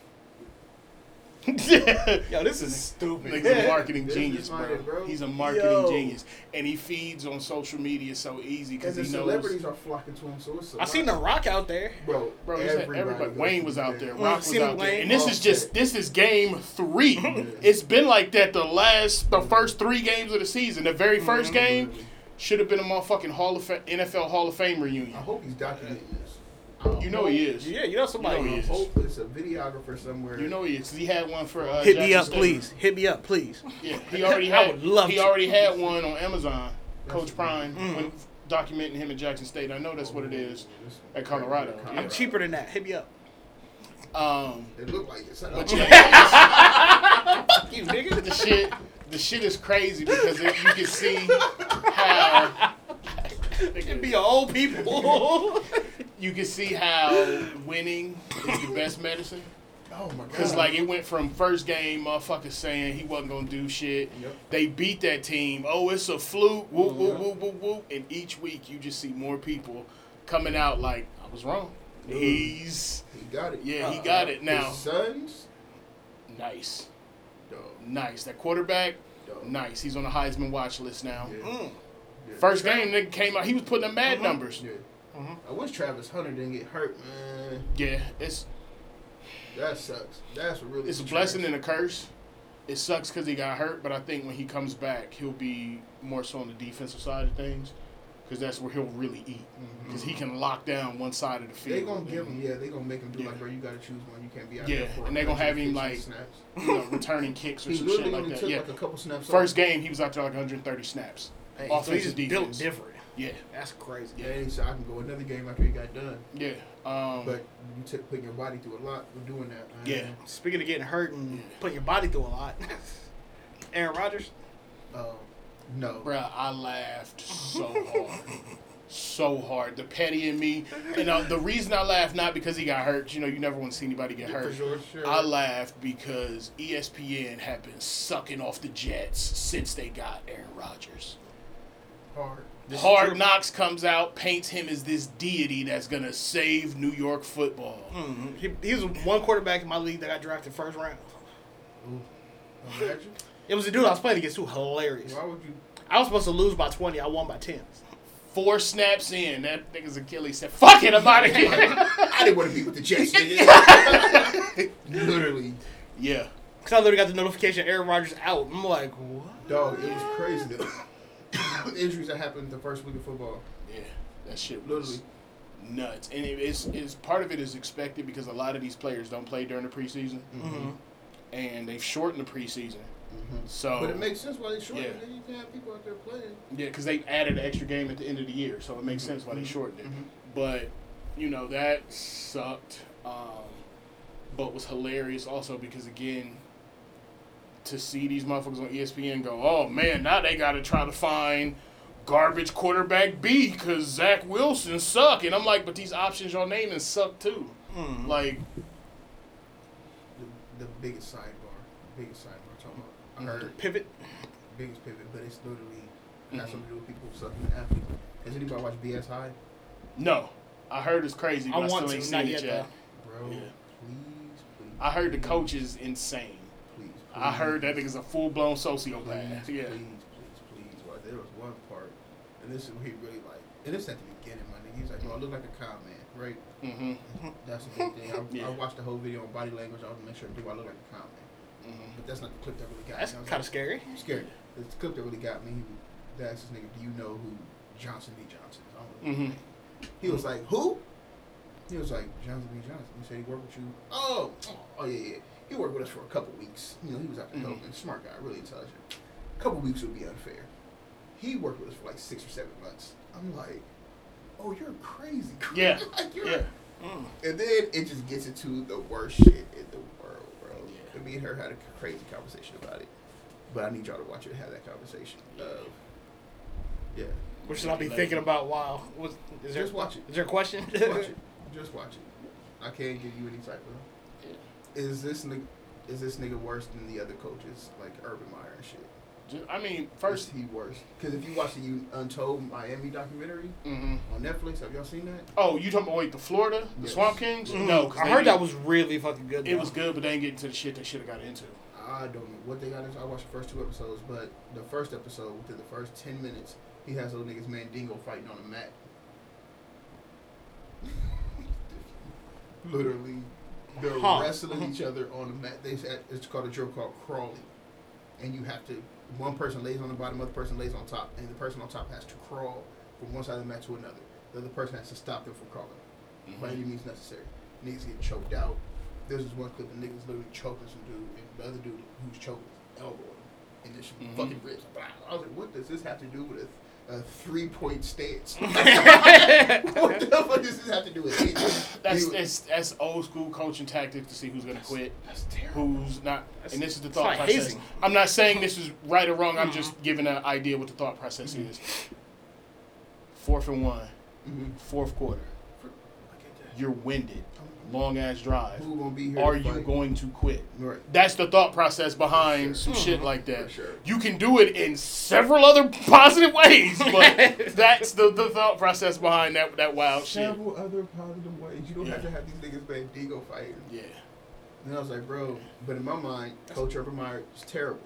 Yo, this is stupid. He's a marketing genius, bro. funny, bro. He's a marketing Yo. genius, and he feeds on social media so easy because he the knows. celebrities are flocking to him, so it's. a I seen The. Rock out there. Bro, Bro, he said everybody, everybody. Wayne was out game. there. Rock was seen out there, Wayne. and this is Offset. just this is game three. it's been like that the last the first three games of the season. The very 1st mm-hmm. game should have been a motherfucking Hall of Fa- NFL Hall of Fame reunion. I hope he's documenting this. You know he is. Yeah, you know somebody. You know he is. hope it's a videographer somewhere. You know he is. He had one for uh, Hit me Jackson up, State. please. Hit me up, please. Yeah, he already I had. would love he to. already had one on Amazon. That's Coach Prime Mm. when documenting him in Jackson State. I know that's what it is. At Colorado, I'm cheaper than that. Hit me up. Um, It looked like it. but yeah, You nigga. the shit, the shit is crazy because it, you can see how. It can be old people. You can see how winning is the best medicine. Oh my god. Cause like it went from first game, motherfuckers saying he wasn't gonna do shit. Yep. They beat that team. Oh, it's a fluke. Whoop whoop Yeah. whoop whoop whoop. And each week you just see more people coming out like I was wrong. He's he got it. yeah, he Uh, got it now. His sons. Nice, Dog. nice. That quarterback, Dog. nice. He's on the Heisman watch list now. Yeah. Mm. Yeah. First game, nigga came out. He was putting up mad Mhm. numbers. Yeah. Mhm. I wish Travis Hunter didn't get hurt, man. Yeah, it's That sucks. That's really. it's a trash. blessing and a curse. It sucks because he got hurt, but I think when he comes back, he'll be more so on the defensive side of things, because that's where he'll really eat. Because he can lock down one side of the field. They're gonna give him, yeah. They're gonna make him do Yeah. like, bro, you gotta choose one. You can't be out Yeah, there for and they're gonna have him, like, snaps. you know, returning kicks or some shit like that. took Yeah, like a couple snaps. first off. game he was out there like 130 snaps. Hey, Offensive so he's just built defense. different. Yeah, That's crazy. Yeah, and he I can go another game after he got done. yeah, um, But you took putting your body through a lot with doing that. Man. yeah. Speaking of getting hurt and putting your body through a lot, Aaron Rodgers. Um, no. Bruh, I laughed so hard. So hard. The petty in me. And uh, the reason I laughed, not because he got hurt, you know, you never want to see anybody get For hurt. sure, sure. I laughed because ESPN have been sucking off the Jets since they got Aaron Rodgers. hard. This Hard true. Knocks comes out, paints him as this deity that's going to save New York football. Mhm. He, he was one quarterback in my league that got drafted first round. Ooh. Imagine. It was a dude I was playing against who hilarious. Why would you? I was supposed to lose by 20. I won by 10. Four snaps in, that nigga's Achilles said, fuck it, I'm out of here. I didn't want to be with the Jets. Literally, yeah. Because I literally got the notification Aaron Rodgers out. I'm like, what? dog. It was crazy. The the injuries that happened the first week of football. Yeah, that shit was Literally. nuts, and it, it's, it's part of it is expected because a lot of these players don't play during the preseason, Mm-hmm. and they've shortened the preseason. So, But it makes sense why they shortened Yeah. it. You can have people out there playing. yeah, because they added an extra game at the end of the year, so it makes sense why they shortened it. Mhm. But you know that sucked, um, but was hilarious also because again. To see these motherfuckers on ESPN go, oh man, now they got to try to find garbage quarterback B because Zach Wilson suck, and I'm like, but these options y'all naming suck too. Mm. Like, The, the biggest sidebar, biggest sidebar. Talking about, I Mhm. heard Pivot. biggest pivot, but it's literally Mhm. has something to do with people sucking athletes. Has anybody watched BS High? no, I heard it's crazy, but I, I want still to, ain't not seen yet, it yet. Bro, Yeah. please, please. I heard the please, coach is insane. Please, I heard that nigga's a full blown Please, sociopath. Yeah. please, please, please. Well, there was one part, and this is where he really like, and this at the beginning, my nigga. He's like, "Bro, I look like a cop, man, right?" Mm-hmm. That's the big thing. I, Yeah. I watched the whole video on body language. I want to make sure do I look like a cop, man, Mm-hmm. but that's not the clip that really got That's me. I was kind of like, scary. scary. It's the clip that really got me. He, that's this nigga. Do you know who Johnson B. Johnson is? I don't know. Mm-hmm. He was like, who? He was like, Johnson B. Johnson. He said he worked with you. Oh, oh, oh yeah, yeah. He worked with us for a couple weeks. You know, he was out there Mhm. helping. Smart guy, really intelligent. A couple weeks would be unfair. He worked with us for like six or seven months. I'm like, oh, you're crazy. Yeah. like, you're Yeah. Mm. and then it just gets into the worst shit in the world, bro. Yeah. And me and her had a crazy conversation about it. But I need y'all to watch it and have that conversation. Of, yeah. What should I be thinking about while? Was, is there Just watch it. is there a question? Just watch it. Just watch it. I can't give you any type of. Yeah. Is this nigga, is this nigga worse than the other coaches like Urban Meyer and shit? I mean, First, first. he worse? Because if you watch the Untold Miami documentary hmm on Netflix, have y'all seen that? Oh, you talking about wait the Florida, the Yes. Swamp Kings? Mm. No, 'cause I heard that was really fucking good. It though. was good, but they didn't get into the shit they should have got into. I don't know what they got into. I watched the first two episodes, but the first episode, within the first ten minutes, he has those niggas Mandingo fighting on a mat. Literally, they're Huh. wrestling each other on a mat. They said it's called a drill called crawling, and you have to. One person lays on the bottom, other person lays on top, and the person on top has to crawl from one side of the mat to another. The other person has to stop them from crawling by any means necessary. Niggas get choked out. There's this one clip of niggas literally choking some dude, and the other dude who's choking elbow him in this Mhm. fucking ribs. I was like, what does this have to do with a, a three point stance? what the fuck does this have to do with? That's that's, that's old school coaching tactic to see who's gonna quit, That's terrible. who's not. And this is the thought like process. hazing. I'm not saying this is right or wrong. I'm just giving an idea what the thought process is. Fourth and one, Mhm. fourth quarter. Look at that. You're winded, long ass drive. Who gonna be here? Are you fight? going to quit? Right. That's the thought process behind For some sure. shit like that. sure. You can do it in several other positive ways, but that's the, the thought process behind that that wild shit. Several other positive ways. You don't have to have these niggas Mandingo fighting. Yeah. And I was like, bro, but in my mind, Coach Urban Meyer is terrible.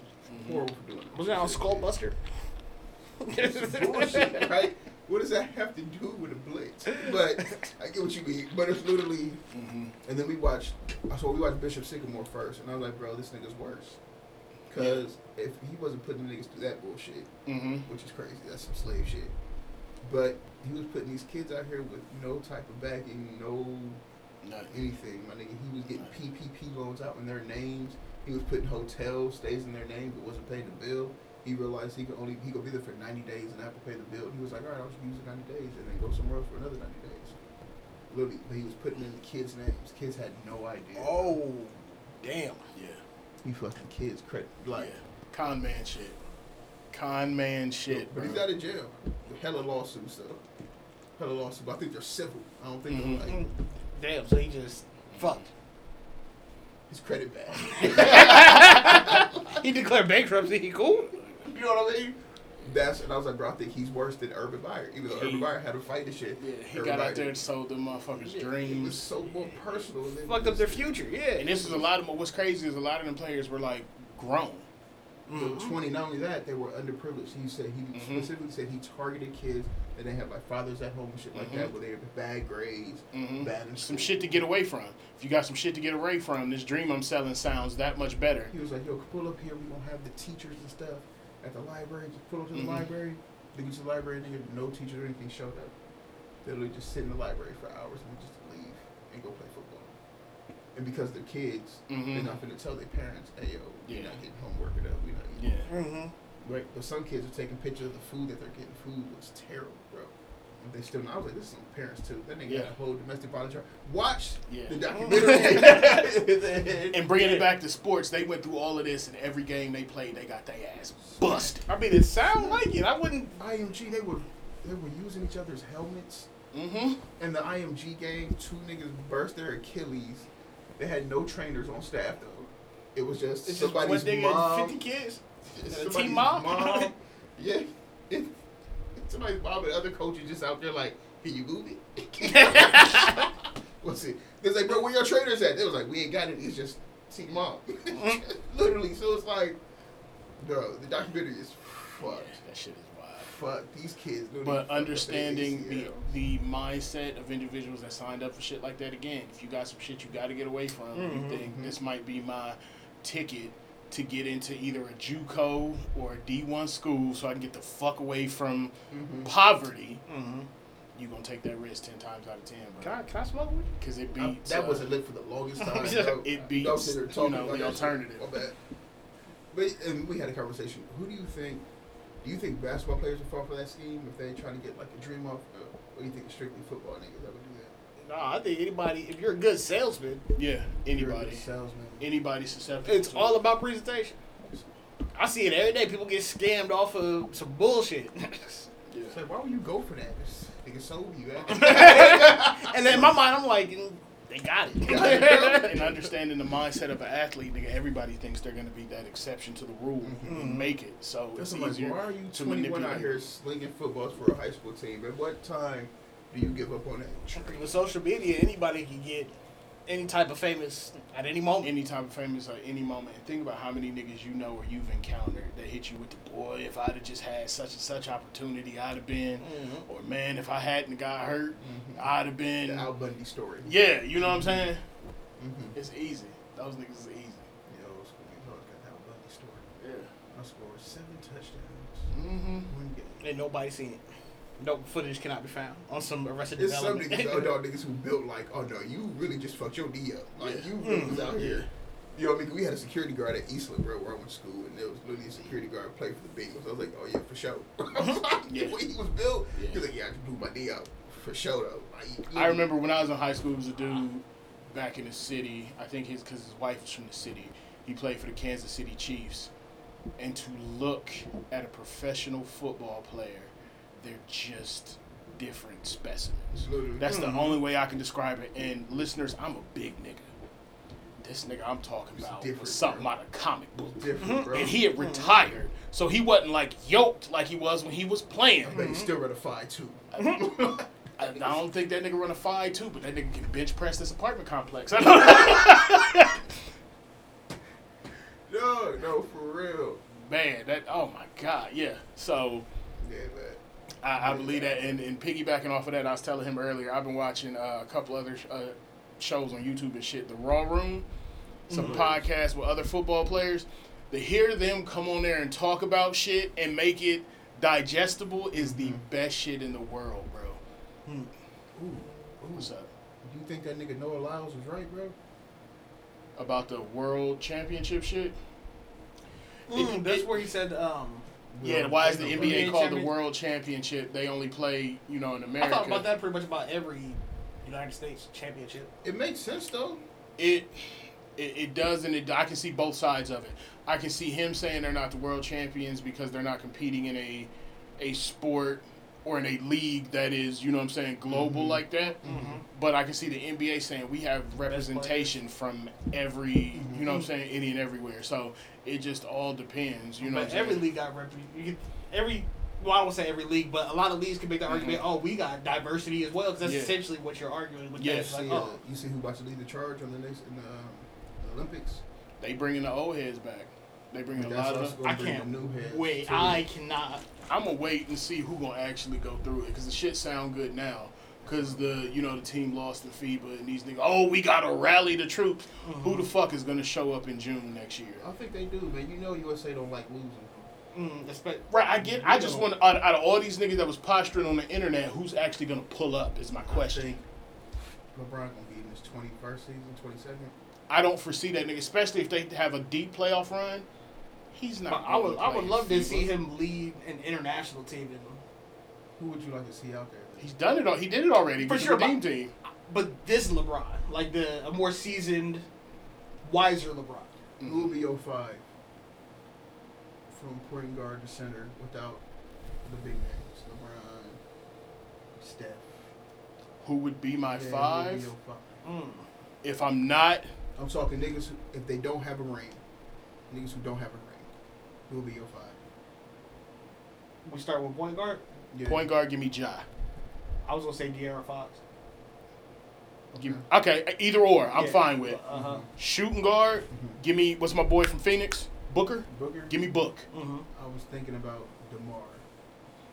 Mhm. Horrible for doing it. Was that on Skullbuster? bullshit, right? What does that have to do with a blitz? But I get what you mean. But it's literally, Mhm. and then we watched. So we watched Bishop Sycamore first, and I was like, bro, this nigga's worse. Cause if he wasn't putting the niggas through that bullshit, Mhm. which is crazy, that's some slave shit. But he was putting these kids out here with no type of backing, no Nothing. anything. My nigga, he was getting PPP loans out in their names. He was putting hotel stays in their name, but wasn't paying the bill. He realized he could only he could be there for ninety days and have to pay the bill. He was like, all right, I'll just use the ninety days and then go somewhere else for another ninety days. Literally, but he was putting in the kids' names. Kids had no idea. Oh, damn. Yeah. he fucking kids credit like. yeah. Con man shit. Con man shit, But bro. he's out of jail. Hella lawsuits though. Hella lawsuits. But I think they're civil. I don't think Mhm. they're like Damn. So he just fucked. his credit bad. He declared bankruptcy. He cool. You know what I mean? That's and I was like, bro, I think he's worse than Urban Meyer. Even though He- Urban Meyer had to fight this shit. yeah, he Urban got Meyer out there and sold them motherfuckers It was dreams. so more personal. Than Fucked up their future. Yeah. And this is a lot of what's crazy is a lot of them players were like grown. Mhm. The Twenty. Not only that, they were underprivileged. He said he Mhm. specifically said he targeted kids that they have like fathers at home and shit like Mhm. that, where they have bad grades, Mhm. bad in Some shit to get away from. If you got some shit to get away from, this dream I'm selling sounds that much better. He was like, "Yo, pull up here. We gonna have the teachers and stuff at the library. Just pull up to the Mhm. library. They get to the library. Nigga, no teacher or anything showed up. They literally just sit in the library for hours and just leave and go play football. And because they're kids, they're Mhm. not gonna tell their parents, "Hey, yo, we Yeah. not getting homework or that. We're not eating." Yeah. Mm-hmm. Right. But some kids are taking pictures of the food that they're getting. Food was terrible, bro. And they still. I was like, this is parents too. That nigga Yeah. got a whole domestic violence charge. Watch Yeah. the documentary. And bringing it back to sports, they went through all of this, and every game they played, they got their ass busted. I mean, it sound like it. I wouldn't. IMG, they were they were using each other's helmets. Mm-hmm. In the IMG game, two niggas burst their Achilles. They had no trainers on staff though. It was just It's just one somebody's nigga mom. and fifty kids. and somebody's team mom? yeah. It, somebody's and other coaches just out there like, can you move it? What's it? They was like, bro, where your trainers at? They was like, we ain't got it. It's just team mom. Literally. So it's like, bro, the documentary is fucked. that shit is wild. Fuck these kids. But understanding the the mindset of individuals that signed up for shit like that again, if you got some shit you got to get away from, Mhm, you think mhm. this might be my ticket to get into either a JUCO or a D1 school, so I can get the fuck away from Mhm. poverty. Mm-hmm. you gonna take that risk ten times out of ten, Can. I, can I smoke with you? Because it I- beats. that uh, wasn't lit for the longest time. bro. It Don't beats, sit you know, like the that shit. alternative. My bad. But and we had a conversation. Who do you think? Do you think basketball players would fall for that scheme if they try to get like a dream off? Uh, what do you think? It's strictly football niggas that would do that. No, I think anybody. If you're a good salesman, Yeah, You're a anybody, good salesman. Anybody susceptible. it's to all it. about presentation. I see it every day. People get scammed off of some bullshit. Yeah. So why would you go for that? This nigga sold you. eh? and then in my mind, I'm like, mm, they got Got it. and understanding the mindset of an athlete, nigga, everybody thinks they're gonna be that exception to the rule Mhm. and make it. So That's it's like, easier why are you to 21 out here slinging footballs for a high school team? At what time do you give up on that? With social media, anybody can get any type of famous at any moment. Any type of famous at any moment. And think about how many niggas you know or you've encountered that hit you with the boy. If I'd have just had such and such opportunity, I'd have been. Mhm. Or man, if I hadn't got hurt, Mhm. I'd have The been. Al Bundy story. Yeah, you know what I'm saying? Mm-hmm. It's easy. Those niggas is easy. Yo, school niggas always got the Al Bundy story. Yeah. I scored seven touchdowns Mm-hmm. one game. And nobody's seen it. No footage cannot be found on some Arrested There's some niggas, oh dog, niggas who built like, oh no, you really just fucked your D up. Like Yeah. you really was out hmm. Yeah. here. You know what I mean? We had a security guard at Eastland, bro, where I went to school, and there was literally a security guard playing for the Bengals. I was like, oh yeah, for sure. Uh-huh. Yeah. the way he was built, Yeah. he was like, yeah, I just blew my D out for sure though. Like, I remember when I was in high school, there was a dude back in the city. I think his because his wife was from the city. He played for the Kansas City Chiefs, and to look at a professional football player, they're just different specimens. Literally. That's the Mhm. only way I can describe it. And listeners, I'm a big nigga. This nigga I'm talking about was something bro. out of comic book. different, mm-hmm. bro. And he had mm-hmm. retired, so he wasn't like yoked like he was when he was playing. I bet he still run a five too. Mm-hmm. I, I don't think that nigga run a five two, but that nigga can bench press this apartment complex. no, no, for real. Man, that oh my god, yeah. So Yeah, man. I, I believe that, and, and piggybacking off of that, I was telling him earlier. I've been watching uh, a couple other uh, shows on YouTube and shit. The Raw Room, some Mhm. podcasts with other football players. To hear them come on there and talk about shit and make it digestible is the Mhm. best shit in the world, bro. Hmm. Ooh, ooh. What's up? You think that nigga Noah Lyles was right, bro? About the World Championship shit? Mm, that's where he said, um, Yeah, why is the NBA NBA called the World Championship? They only play, you know, in America. I thought about that pretty much about every United States championship. It makes sense though. It, it it does, and it, I can see both sides of it. I can see him saying they're not the world champions because they're not competing in a a sport or in a league that is, you know what I'm saying, global Mhm. like that. Mm-hmm. But I can see the NBA saying we have representation from every, you know what I'm saying, any and everywhere. So it just all depends, you know. but what I'm every saying? league got rep. Every well, I won't say every league, but a lot of leagues can make that argument. Oh, we got diversity as well, because that's Yeah. essentially what you're arguing with. Yeah, that. It's like, see, oh, uh, you see who about to lead the charge on the next in the, um, the Olympics? they bringing the old heads back. They bringing a lot of. I can't new heads, wait. too. I cannot. I'm gonna wait and see who gonna actually go through it because the shit sound good now. Cause the you know the team lost in FIBA and these niggas. Oh, we gotta rally the troops. Who the fuck is gonna show up in June next year? I think they do, man. You know USA don't like losing. Mm, Right, I get. I just want out, out of all these niggas that was posturing on the internet, who's actually gonna pull up? Is my question. LeBron gonna be in his twenty first season, twenty second. I don't foresee that nigga, especially if they have a deep playoff run. He's not. but I would. I would love to FIBA. see him lead an international team. In, Who would you like to see out there? He's done it. al- He did it already For with sure, the but- team. but this LeBron, like the a more seasoned, wiser LeBron. Who would be your five from point guard to center without the big names? LeBron, Steph. Who would be my Yeah, who would be five your five? Mm. if I'm not? I'm talking niggas who, if they don't have a ring. Niggas who don't have a ring. Who will be your five? We start with point guard. Yeah. Point guard, give me Ja. I was gonna say De'Aaron Fox. Give, okay, either or, I'm Yeah. fine with. Uh huh. Shooting guard, Mhm. give me what's my boy from Phoenix, Booker. Booker. Give me Book. Mm-hmm. I was thinking about Demar.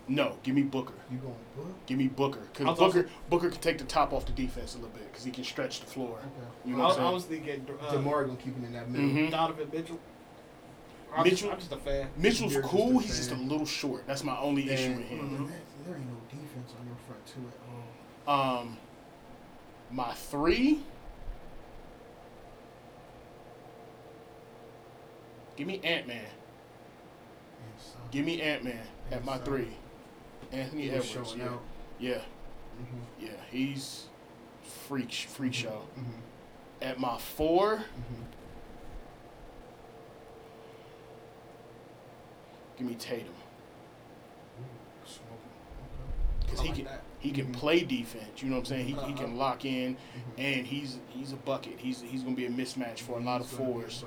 No, give me Booker. You going Book? Give me Booker because Booker also- Booker can take the top off the defense a little bit because he can stretch the floor. Okay. You know was, what I'm saying? I'm was thinking uh, Demar gonna keep him in that middle. Mhm. Donovan Mitchell. I'm Mitchell- Just, I'm just a fan. Mitchell's You're just cool. a He's just a little short. That's my only issue with him. Mhm. there ain't no defense on your front too at home. Um, my three. Give me Ant Man. Give me Ant Man at my three. Anthony he Edwards. Yeah. out. yeah, Mm-hmm. yeah, he's freak freak show. Mm-hmm. At my four, Mm-hmm. Give me Tatum because he can he can play defense. You know what I'm saying? He, he Uh-huh. can lock in, Mm-hmm. and he's he's a bucket. He's he's gonna be a mismatch for a lot of He's gonna be a fours.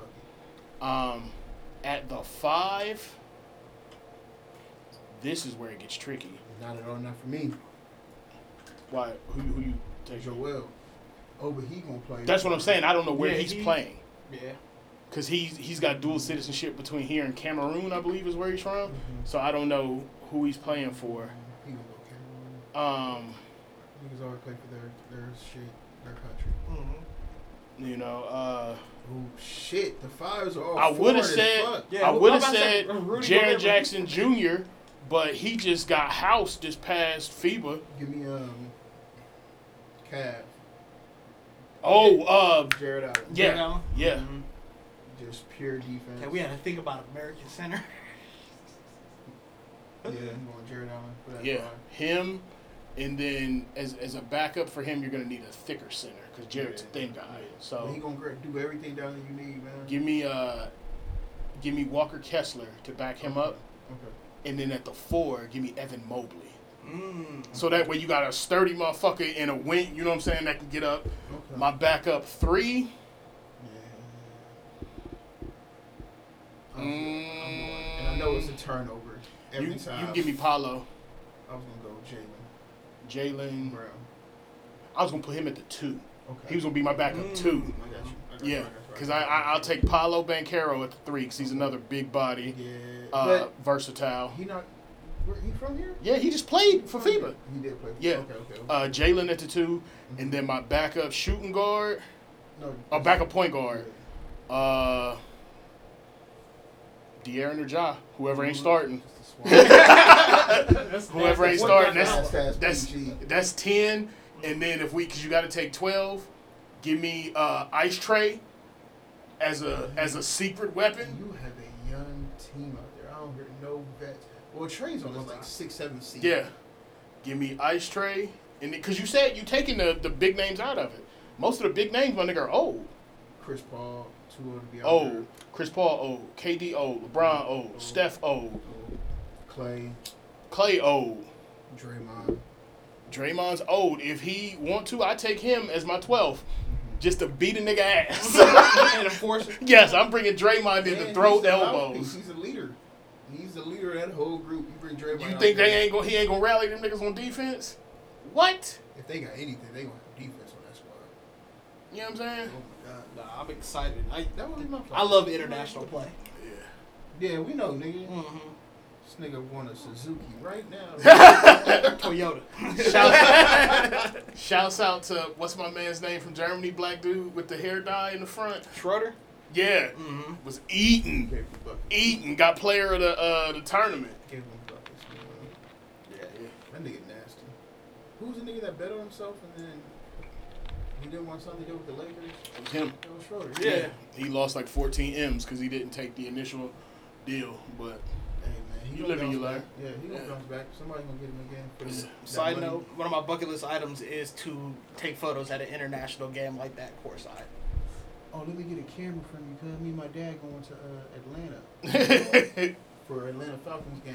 Um, at the five, this is where it gets tricky. Not at all. Not for me. Why? Who who you take? Joel. Oh, but he gonna play. That's what I'm saying. I don't know where Yeah, he's he- playing Yeah. Because he's he's got dual citizenship between here and Cameroon, I believe, is where he's from. Mhm. So I don't know who he's playing for. He gonna go Um, Niggas always play for their their shit, their country. Mm-hmm. you know, uh, Oh shit, the fives are all. I would have said fuck. Yeah, I would have about to say, said uh, Jaren Jackson Jr., but he just got housed this past FIBA. Give me um, Cav, Oh, uh, Jarrett Allen. Yeah. Jarrett Allen? yeah. Mhm. Just pure defense. Okay, we had to think about American Center. Yeah, I'm going Jarrett Allen for. Yeah, five. him, and then as as a backup for him, you're gonna need a thicker center because Jarrett's a Yeah, thin guy. yeah. So But he gonna do everything down that you need, man. give me uh, give me Walker Kessler to back him up, Okay. and then at the four, give me Evan Mobley. Mm. So that way you got a sturdy motherfucker in a wing. You know what I'm saying? That can get up. Okay. My backup three. Yeah. I'm going- I'm going- And I know it's a turnover every You, you time. can give me Paolo. I was gonna go Jalen Jalen. Brown. I was gonna put him at the two. Okay. He was gonna be my backup Mm. two. I got you. I got Yeah, I got you, because got I, I I'll take Paolo Banchero at the three because he's another big body, Yeah. uh, but versatile. he not. Where he from here? Yeah, he just played for FIBA. He did play. Yeah. Okay. Okay. okay. Uh, Jalen at the two, and then my backup shooting guard, no. or backup point guard, uh, De'Aaron or Ja, whoever ain't starting. Just a swap. That's Whoever ain't starting, that's? That's that's that's ten, and then if we, because you got to take twelve, give me uh, Ice Trae as a as a secret weapon. You have a young team out there. I don't hear no vets. Well, Trae's on like six, seven seed. Yeah, give me Ice Trae, and because you said you taking the the big names out of it. Most of the big names, my nigga, are old. Chris Paul, too old be oh, Old. Chris Paul oh, old. KD old. Oh, LeBron old. Steph old. Clay, Clay old. Draymond. Draymond's old. If he want to, I take him as my 12th. Mm-hmm. Just to beat a nigga ass. and enforce it. yes, I'm bringing Draymond in to throw he's elbows. He's a leader. He's the leader of that whole group. You bring Draymond. You think there. they ain't gonna he ain't gonna rally them niggas on defense? What? If they got anything, they gonna have defense on that squad. You know what I'm saying? Nah, I'm excited. I That would be my. I love international play. Yeah, Yeah, we know, nigga. Mm-hmm. This nigga want a Suzuki right now. Toyota. Shouts, shouts out to what's my man's name from Germany, black dude with the hair dye in the front. Schroeder. Yeah, Mm-hmm. was eating, Gave eating, got player of the uh, the tournament. Gave him buckets, man. Yeah, yeah. That nigga nasty. Who's the nigga that bet on himself and then he didn't want something to do with the Lakers? It was him. That was Schroeder. Yeah. He lost like 14 M's because he didn't take the initial deal. But Hey man, he You gonna live and you learn. back. Yeah, he gonna Yeah. bounce back. Somebody gonna get him again. For Side money. note: One of my bucket list items is to take photos at an international game like that courtside. Oh, let me get a camera from you, cause me and my dad going to uh, Atlanta for Atlanta Falcons game.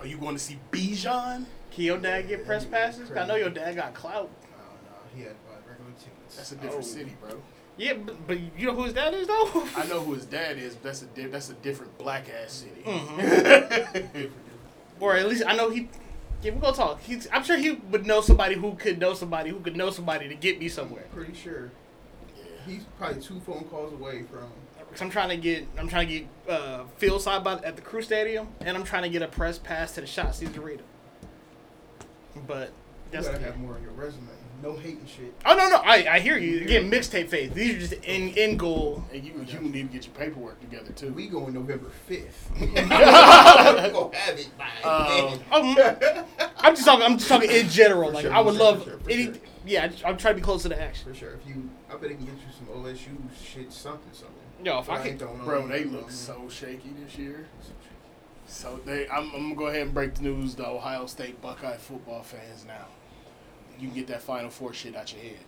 are you going to see Bijan? Can your dad get press passes? I know your dad got clout. No, he had to buy regular tickets. That's a different Oh. city, bro. Yeah, but, but you know who his dad is though. I know who his dad is, but that's a di- that's a different black ass city. Mhm. or at least I know he. Yeah, we gonna talk. He's, I'm sure he would know somebody who could know somebody who could know somebody to get me somewhere. Pretty sure yeah. he's probably two phone calls away from. I'm trying to get, I'm trying to get uh, field side by at the Crew Stadium, and I'm trying to get a press pass to the Shot Caesar Arena. But You that's gotta have more on your resume. No hating shit. oh no no I, I hear you. Again, mixtape phase. These are just in in goal. And you you need to get your paperwork together too. We go on November fifth. gonna have it by Um, Um, I'm just talking. I'm just talking in general. For Like sure, I would sure, love for sure, for any. sure. Yeah, I'm trying to be close to the action. For sure. If you, I bet it can get you some OSU shit, something, something. Yo, if But I ain't could, throwing no- Bro, they look so shaky this year. So they, I'm, I'm gonna go ahead and break the news to Ohio State Buckeye football fans now. You can get that Final Four shit out your head.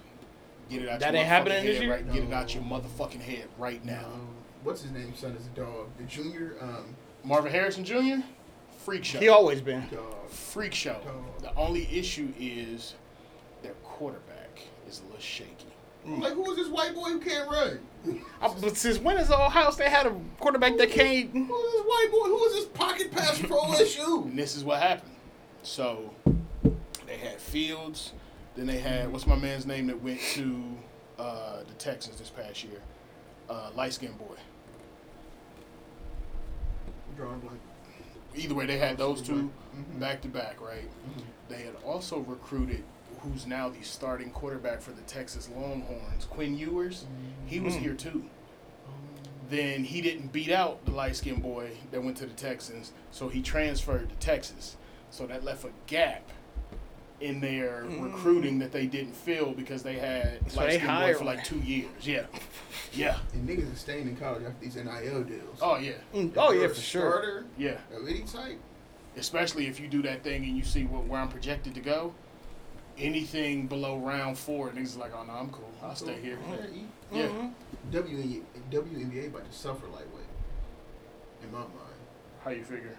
Get it out That your ain't motherfucking happening head this year? right. Get it out your motherfucking head right now. Um, what's his name? Son is a dog. The junior um, Marvin Harrison Jr. Freak show. he always been. dog. Freak show. Dog. The only issue is their quarterback is a little shaky. Like, who is this white boy who can't run? Uh, but since when is has Ohio State had a quarterback that can't? Who is this white boy? Who is this pocket passer for OSU? And this is what happened. So they had Fields. Then they had what's my man's name that went to uh, the Texans this past year? Uh, light skinned boy. Drawing blank. Either way, they had those 2 Mhm. back to back, right? Mhm. They had also recruited who's now the starting quarterback for the Texas Longhorns, Quinn Ewers. He was Mm. here too. Then he didn't beat out the light skinned boy that went to the Texans, so he transferred to Texas. So that left a gap in their recruiting that they didn't fill because they had Mm. So light they skinned boy hire for like two years. Yeah. Yeah. And niggas are staying in college after these NIL deals. Oh yeah. Mm, Oh yeah, for sure. Starter Yeah. of any type. Especially if you do that thing and you see what, where I'm projected to go. Anything below round four, niggas is like, oh no, I'm cool. I'll stay here. Yeah, you- Yeah. Mhm. W WNBA about to suffer lightweight, in my mind, How you figure?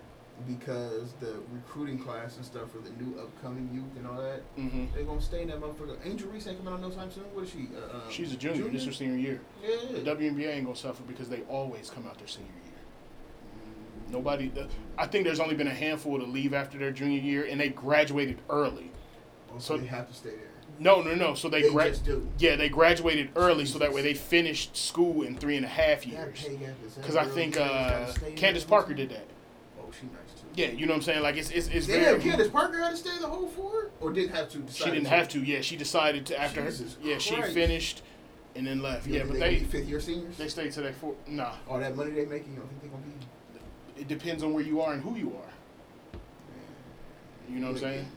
Because the recruiting class and stuff for the new upcoming youth and all that, Mm-hmm. they gonna stay in that motherfucker. Angel Reese ain't coming out no time soon. What is she? Uh, um, She's a junior. This is her senior year. Yeah. The WNBA ain't gonna suffer because they always come out their senior year. Nobody. the- I think there's only been a handful to leave after their junior year, and they graduated early. Oh, so- so they have to stay there. No, no, no. So they, They gra- just do. Yeah, they graduated early, so that way they finished school in three and a half years. pay gap is that Because I think uh, Candace. Parker did that. Oh, she nice too. Yeah, you know what I'm saying? Like it's it's, it's Damn, very. Candace Parker had to stay the whole four, or didn't have to. She didn't have to. Yeah, she decided to after Jesus her. Yeah, she finished, and then left. You Yeah, but think they fifth year seniors. they stayed to their four. Nah, All that money they making, you don't think they gonna be? it depends on where you are and who you are. You know what I'm saying?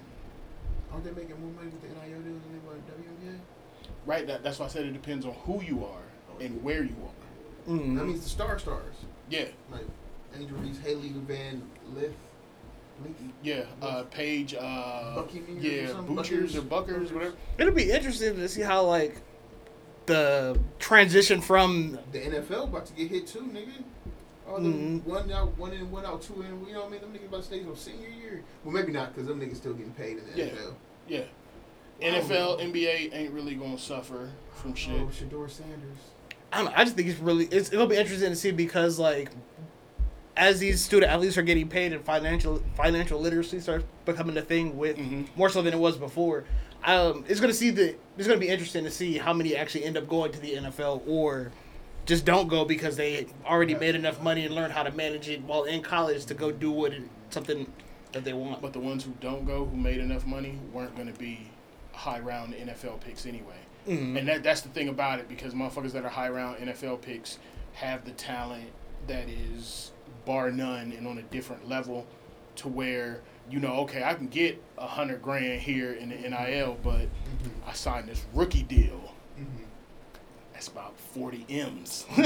Aren't they making more money with the NIL deals than they were WNBA? Right. That, that's why I said it depends on who you are and where you are. Mhm. That means the star stars Yeah, like Angel Reese, Hailey Van Lith, Leaf. Yeah. Uh, Paige. Uh, Bucky Mears or yeah, something? Butchers or Buckers? Buckers, whatever. It'll be interesting to see how like the transition from The NFL about to get hit too, nigga. All Mhm. one out, one in, one out, two in. You know what I mean? Them niggas about to stay till senior year. Well, maybe not, cause them niggas still getting paid in the Yeah. NFL. Yeah. Oh, NFL, NBA ain't really gonna suffer from shit. Oh, Shedeur Sanders. I don't know. I just think it's really it's, it'll be interesting to see because like as these student athletes are getting paid and financial financial literacy starts becoming a thing with Mhm. more so than it was before. Um, it's gonna see the it's gonna be interesting to see how many actually end up going to the NFL or just don't go because they already made enough money and learned how to manage it while in college to go do what something that they want. But the ones who don't go, who made enough money, weren't gonna be high round NFL picks anyway. Mhm. And that that's the thing about it because motherfuckers that are high round NFL picks have the talent that is bar none and on a different level to where you know, okay, I can get a hundred grand here in the NIL, but Mm-hmm. I signed this rookie deal. Mm-hmm. That's about forty M's.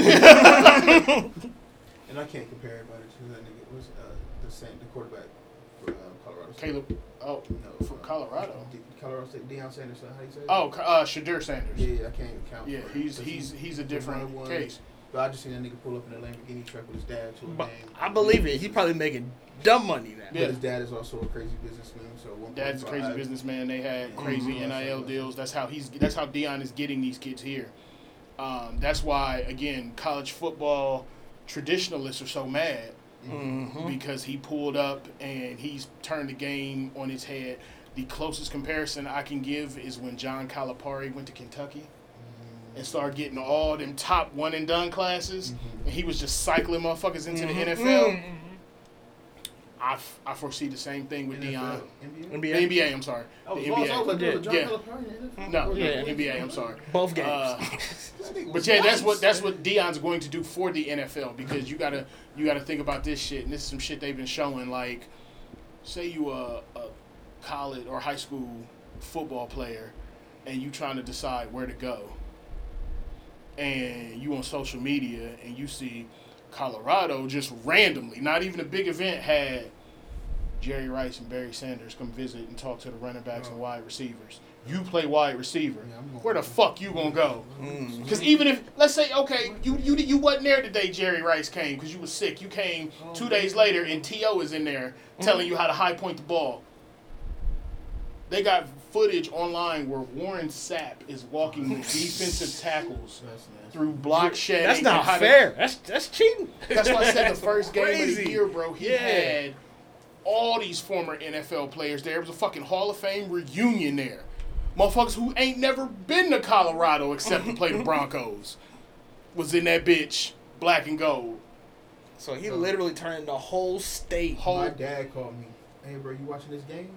And I can't compare everybody to that nigga. What's uh, the same the quarterback for uh, Colorado State? Caleb, oh, No, from uh, Colorado. D- Colorado State. Deion Sanders. How do you say? it? Oh, uh, Shedeur Sanders. Yeah, I can't even count. Yeah, he's he's he's a different case. But I just seen that nigga pull up in a Lamborghini truck with his dad to a But game. I believe it. He's probably making dumb money now. But Yeah. his dad is also a crazy businessman. So one Dad's a crazy businessman. They had crazy Mhm. NIL deals. That's how he's. That's how Deion is getting these kids here. Um, that's why again, college football traditionalists are so mad Mm-hmm. because he pulled up and he's turned the game on its head. The closest comparison I can give is when John Calipari went to Kentucky and started getting all them top one and done classes, Mhm. and he was just cycling motherfuckers into Mhm. the NFL. Mhm. I, f- I foresee the same thing with Deion. NBA. NBA. NBA, I'm sorry. Oh, the NBA. like, Yeah. yeah. Yeah. No, Yeah. NBA. I'm sorry. Both games. Uh, But was yeah, that's what that's what Deion's going to do for the NFL because you gotta you gotta think about this shit, and this is some shit they've been showing. Like, say you a, a college or high school football player, and you trying to decide where to go, and you on social media and you see Colorado just randomly, not even a big event, had Jerry Rice and Barry Sanders come visit and talk to the running backs and Oh. wide receivers. You play wide receiver. Yeah, Where the fuck you gonna go? Mm. Because even if let's say okay, you you you wasn't there the day Jerry Rice came because you was sick. You came two days later and To is in there telling you how to high point the ball. They got footage online where Warren Sapp is walking the defensive tackles through block shedding. That's not how to- fair. That's that's cheating. that's why I said the first game of the year, bro. He Yeah. had all these former NFL players there. It was a fucking Hall of Fame reunion there. Motherfuckers who ain't never been to Colorado except to play the Broncos was in that bitch, black and gold. So he literally turned the whole state. Whole- My dad called me. Hey, bro, you watching this game?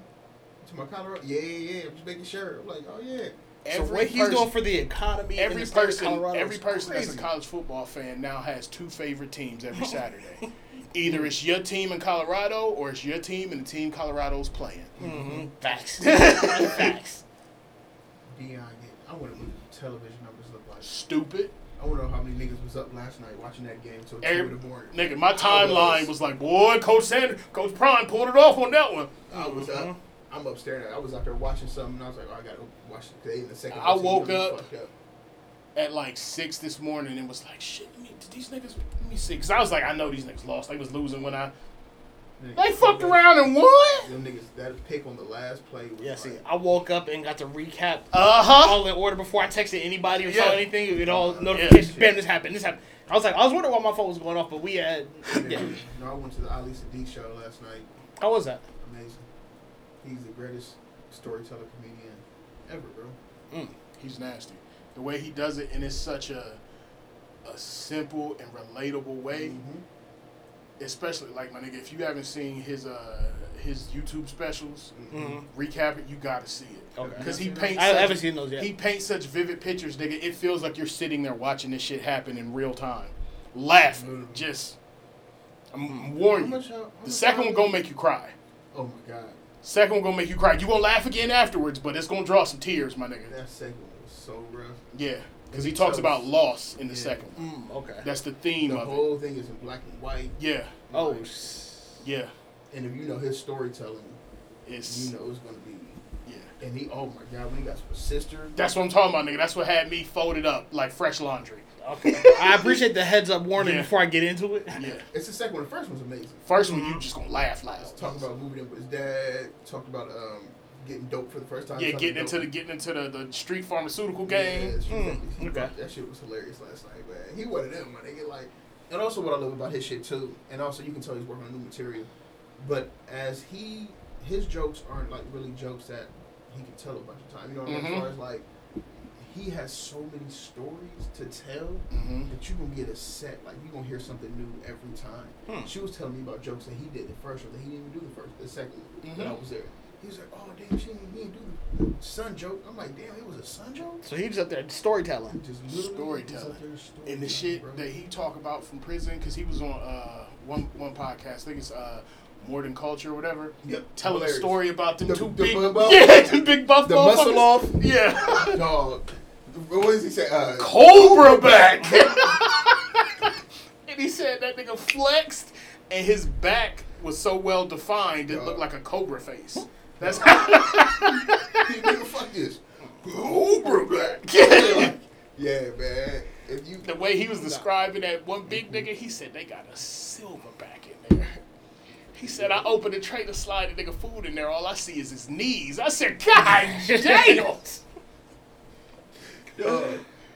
To my Colorado? Yeah, yeah, yeah. I'm just making sure. I'm like, oh yeah. So what he's doing for the economy, in every the state of person, Colorado every is person that's a college football fan now has two favorite teams every Saturday. Either it's your team in Colorado or it's your team and the team Colorado's playing. Mhm. Facts. Facts. Deion get. I want to know what the television numbers look like. Stupid. I want to know how many niggas was up last night watching that game till two Every- in the morning. Nigga, my timeline was like, boy, Coach Sanders, Coach Prime pulled it off on that one. I was up. I'm upstairs. I was out there watching something. And I was like, oh, I gotta watch it today in the second. I half, so you woke up. up. At like six this morning and was like, shit, me, did these niggas, let me see. Because I was like, I know these niggas lost. They was losing when I, they fucked around and won. Them niggas, that pick on the last play was Yeah, see, I woke up and got to recap Uh huh. all in order before I texted anybody or saw anything. It all Yeah. notifications. Bam, this happened. This happened. I was like, I was wondering why my phone was going off, but we had. Yeah. No, I went to the Ali Siddiq show last night. How was that? Amazing. He's the greatest storyteller comedian ever, bro. Mm. He's nasty. The way he does it, and it's such a, a simple and relatable way. Mhm. Especially like my nigga, if you haven't seen his uh his YouTube specials, Mhm. recap it, you gotta see it. Okay. Because he paints. I such- haven't seen those yet. He paints such vivid pictures, nigga. It feels like you're sitting there watching this shit happen in real time, laughing. Mhm. Just, I'm, I'm warning you. How, how The second one gonna make you cry. Oh my god, Second one gonna make you cry. You gonna laugh again afterwards, but it's gonna draw some tears, my nigga. that second one was so rough. Yeah, because he talks about loss in the Yeah. second one. Mm, okay. That's the theme The of it. The whole thing is in black and white. Yeah, Oh. Like, yeah. and if you know his storytelling, It's you know it's gonna be. yeah. And he, oh my god, when he got a sister. That's what I'm talking about, nigga. That's what had me folded up like fresh laundry. Okay. I appreciate the heads up warning Yeah. before I get into it. Yeah. It's the second one. The first one's amazing. First one, you just gonna laugh loud. Talking about moving in with his dad. Talked about um getting dope for the first time. Yeah, Talking getting dope. into the getting into the, the street pharmaceutical Yeah, game. she- Mm, okay. brought- That shit was hilarious last night, man. He one of them, my nigga. Like, and also what I love about his shit too, and also you can tell he's working on new material. But as he, his jokes aren't like really jokes that he can tell a bunch of time. You know what I mean? As far as like, he has so many stories to tell hmm that you gonna get a set. Like you're gonna hear something new every time. Hmm. She was telling me about jokes that he did the first one that he didn't even do the first, the second one that I was there. He was like, "Oh damn, she didn't, he didn't do the son joke." I'm like, "Damn, it was a sun joke." So he was up there storytelling. Just Storytelling. just up there storytelling, And the shit bro. that he talk about from prison, because he was on uh, one one podcast, I think it's uh, More Than Culture or whatever, Yep, telling hilarious. a story about them The- two the big, bu- bu- yeah, the big buff The muscle off, Yeah. dog. What does he say? Uh, Cobra back. and he said that nigga flexed, and his back was so well defined, it Dog. looked like a cobra face. That's how. He nigga, fuck this. Cobra back. Yeah. yeah, man. If you the way he was describing that one big nigga. He said they got a silverback in there. He said I opened the tray to slide the nigga food in there. All I see is his knees. I said, God damn. Dog,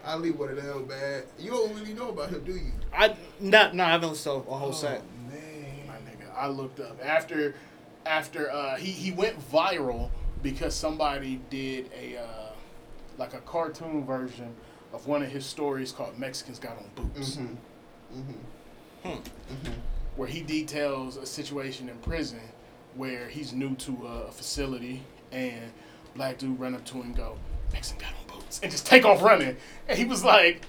I leave one of them, man. You don't really know about him, do you? I not no, I haven't listened to a whole set. Oh, man. My nigga, I looked up after after uh, he he went viral because somebody did a uh, like a cartoon version of one of his stories called Mexicans Got on Boots. Mm-hmm. Mm-hmm. Hmm. Mm-hmm. where he details a situation in prison where he's new to a facility and black dude run up to him and go, Mexican got on boots and just take off running. And he was like,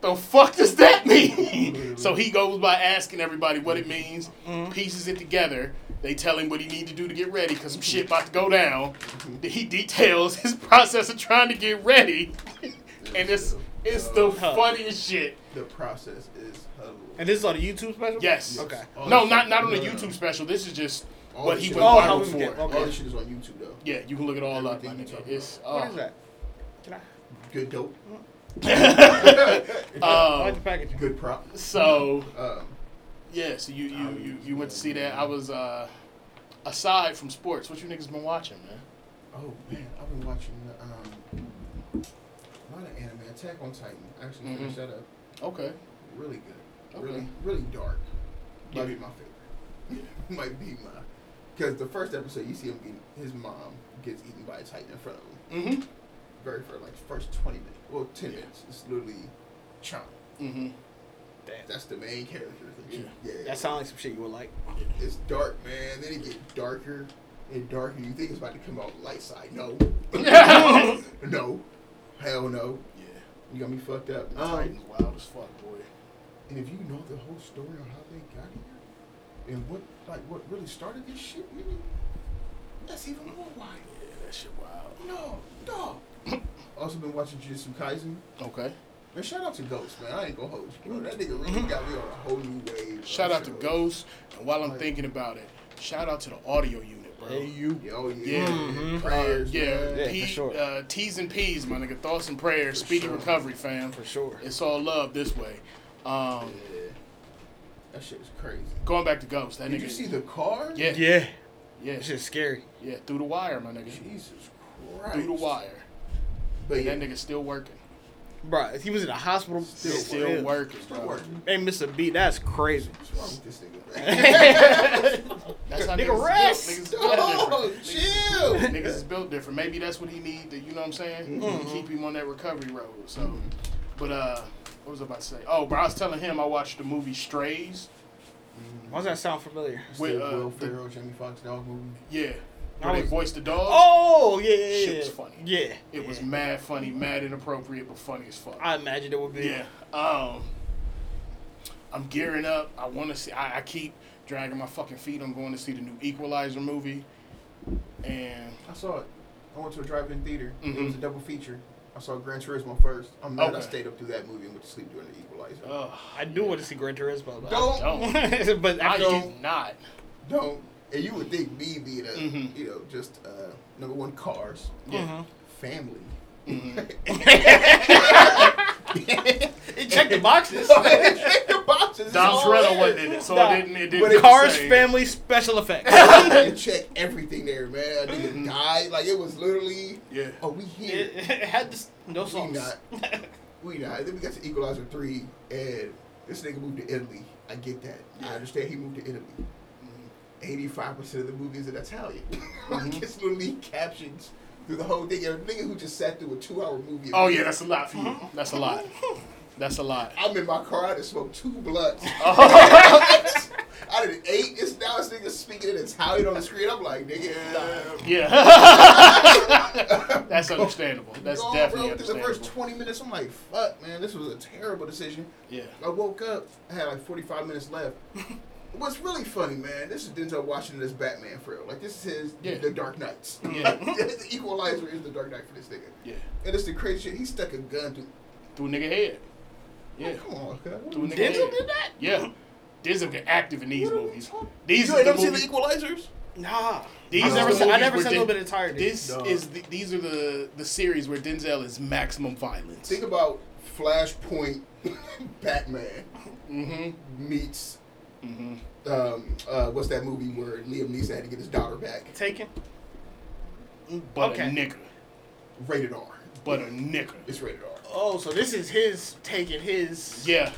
the fuck does that mean? so he goes by asking everybody what it means, pieces it together. They tell him what he need to do to get ready because some shit about to go down. He details his process of trying to get ready, and it's it's the funniest shit. The process is hilarious. And this is on the YouTube special. Yes. Okay. All No, not not on the. YouTube special. This is just All what this he shit- went Oh, how viral we for. get- okay. All this shit is on YouTube though. Yeah, you can look it all up. My Everything you nigga. talk It's What uh, is that? Can I? Good dope. I like the um, packaging. Good prop. so Um, yeah, so you you, you you went to see that. I was uh aside from sports, what you niggas been watching, man? oh man, I've been watching um, a lot of anime. Attack on Titan. I Actually, Mhm. finished that up. Okay. Really good. Okay. Really, really dark. Might Yeah. be my favorite. Yeah. Might be my. Because the first episode, you see him getting his mom gets eaten by a titan in front of him. Mm-hmm. Very first, like first twenty minutes, well, ten Yeah. minutes. It's literally chomp. Mm-hmm. Damn. That's the main character. Yeah. yeah. That sounds like some shit you would like. It's dark, man. Then it gets darker and darker. You think it's about to come out light side? No, no, hell no. Yeah. You got me fucked up. The Um, Titans wild as fuck, boy. and if you know the whole story on how they got here and what, like, what really started this shit, nigga, that's even more wild. Yeah, that shit wild. No, dog. Also been watching Jujutsu Kaisen. Okay. Man, shout out to Ghost, man. I ain't gonna hold you, bro. That nigga really got me on a whole new wave. Shout out to. Ghost, and while I'm Like- thinking about it, shout out to the audio unit, bro. Hey, you. Yeah, Oh yeah, Yeah. Mhm. prayers, Uh, yeah, man. Yeah, P- sure. uh, T's and P's, my nigga. Thoughts and prayers. For Speedy sure. recovery, fam. For sure. It's all love this way. Um, Yeah. That shit is crazy. going back to Ghost, that Did nigga. you see the car? Yeah, Yeah. yeah, That shit's scary. yeah. Through the wire, my nigga. Jesus Christ. Through the wire. But And yeah, that nigga still working. Bro, he was in the hospital. Still Still yeah. working, Still bro. working. They missed a beat. That's crazy. What's wrong with this nigga. That's how Nigga, niggas rest. is built. Niggas is built Dog, different. chill. Niggas is built different. Maybe that's what he need. To, you know what I'm saying? Mhm. Keep him on that recovery road. So, but uh, what was I about to say? Oh, bro, I was telling him I watched the movie Strays. Why does that sound familiar? With, the uh, Will the- Ferrell, Jamie Foxx dog movie. Yeah, I where they voiced the dog. Oh, yeah, yeah, yeah. Shit was funny. Yeah. It was mad funny, mad inappropriate, but funny as fuck. I imagined it would be. Yeah. Um, I'm gearing up. I want to see. I, I keep dragging my fucking feet. I'm going to see the new Equalizer movie, and I saw it. I went to a drive-in theater. It Mhm. was a double feature. I saw Gran Turismo first. I'm mad I stayed up through that movie and went to sleep during the Equalizer. uh, I do want to see Gran Turismo. but- Don't. but I don't- do not. Don't. And you would think me being a, Mhm. you know, just uh, number one cars, Yeah. Mhm. family. Mhm. it checked the boxes. Check the boxes. Dom It's Toretto wasn't in it, so Nah. it didn't. It didn't. But it- Cars, say- family, special effects. and check everything there, man. I nigga Mhm. died. Like it was literally. Yeah. Oh, we here. it, it had this, no We songs. not. We not. Then we got to Equalizer three, and this nigga moved to Italy. I get that. I understand he moved to Italy. Eighty-five percent of the movie is in Italian. like Mhm. it's literally captions through the whole thing. And a nigga who just sat through a two-hour movie. Oh yeah, that's a lot for you. That's a lot. That's a lot. I'm in my car. I just smoked two blunts. Oh, I did eight. It's now this nigga speaking in Italian on the screen. I'm like, nigga. yeah. that's understandable. That's Go, definitely bro, 'cause the first 20 minutes, I'm like, fuck, man, this was a terrible decision. Yeah. I woke up, I had like 45 minutes left. What's really funny, man, this is Denzel Washington as Batman for real. Like, this is his Yeah. The Dark Knights. Yeah. the Equalizer is the Dark Knight for this nigga. Yeah. And it's the crazy shit. He stuck a gun through. Through nigga head. Yeah. Come on. Through nigga Denzel head. did that? Yeah. Denzel get active in these What movies. talking- These You are ain't the never seen the. Equalizers? Nah. These I've are never the seen, I movies never where seen Den- a little bit entirety. This Dog. is the, these are the the series where Denzel is maximum violence. Think about Flashpoint Batman Mm-hmm. meets, Mm-hmm. um, uh, what's that movie where Liam Neeson had to get his daughter back? Taken. But Okay. a nigga. Rated R. But a nigga. It's rated R. Oh, so this is his taking his. Yeah.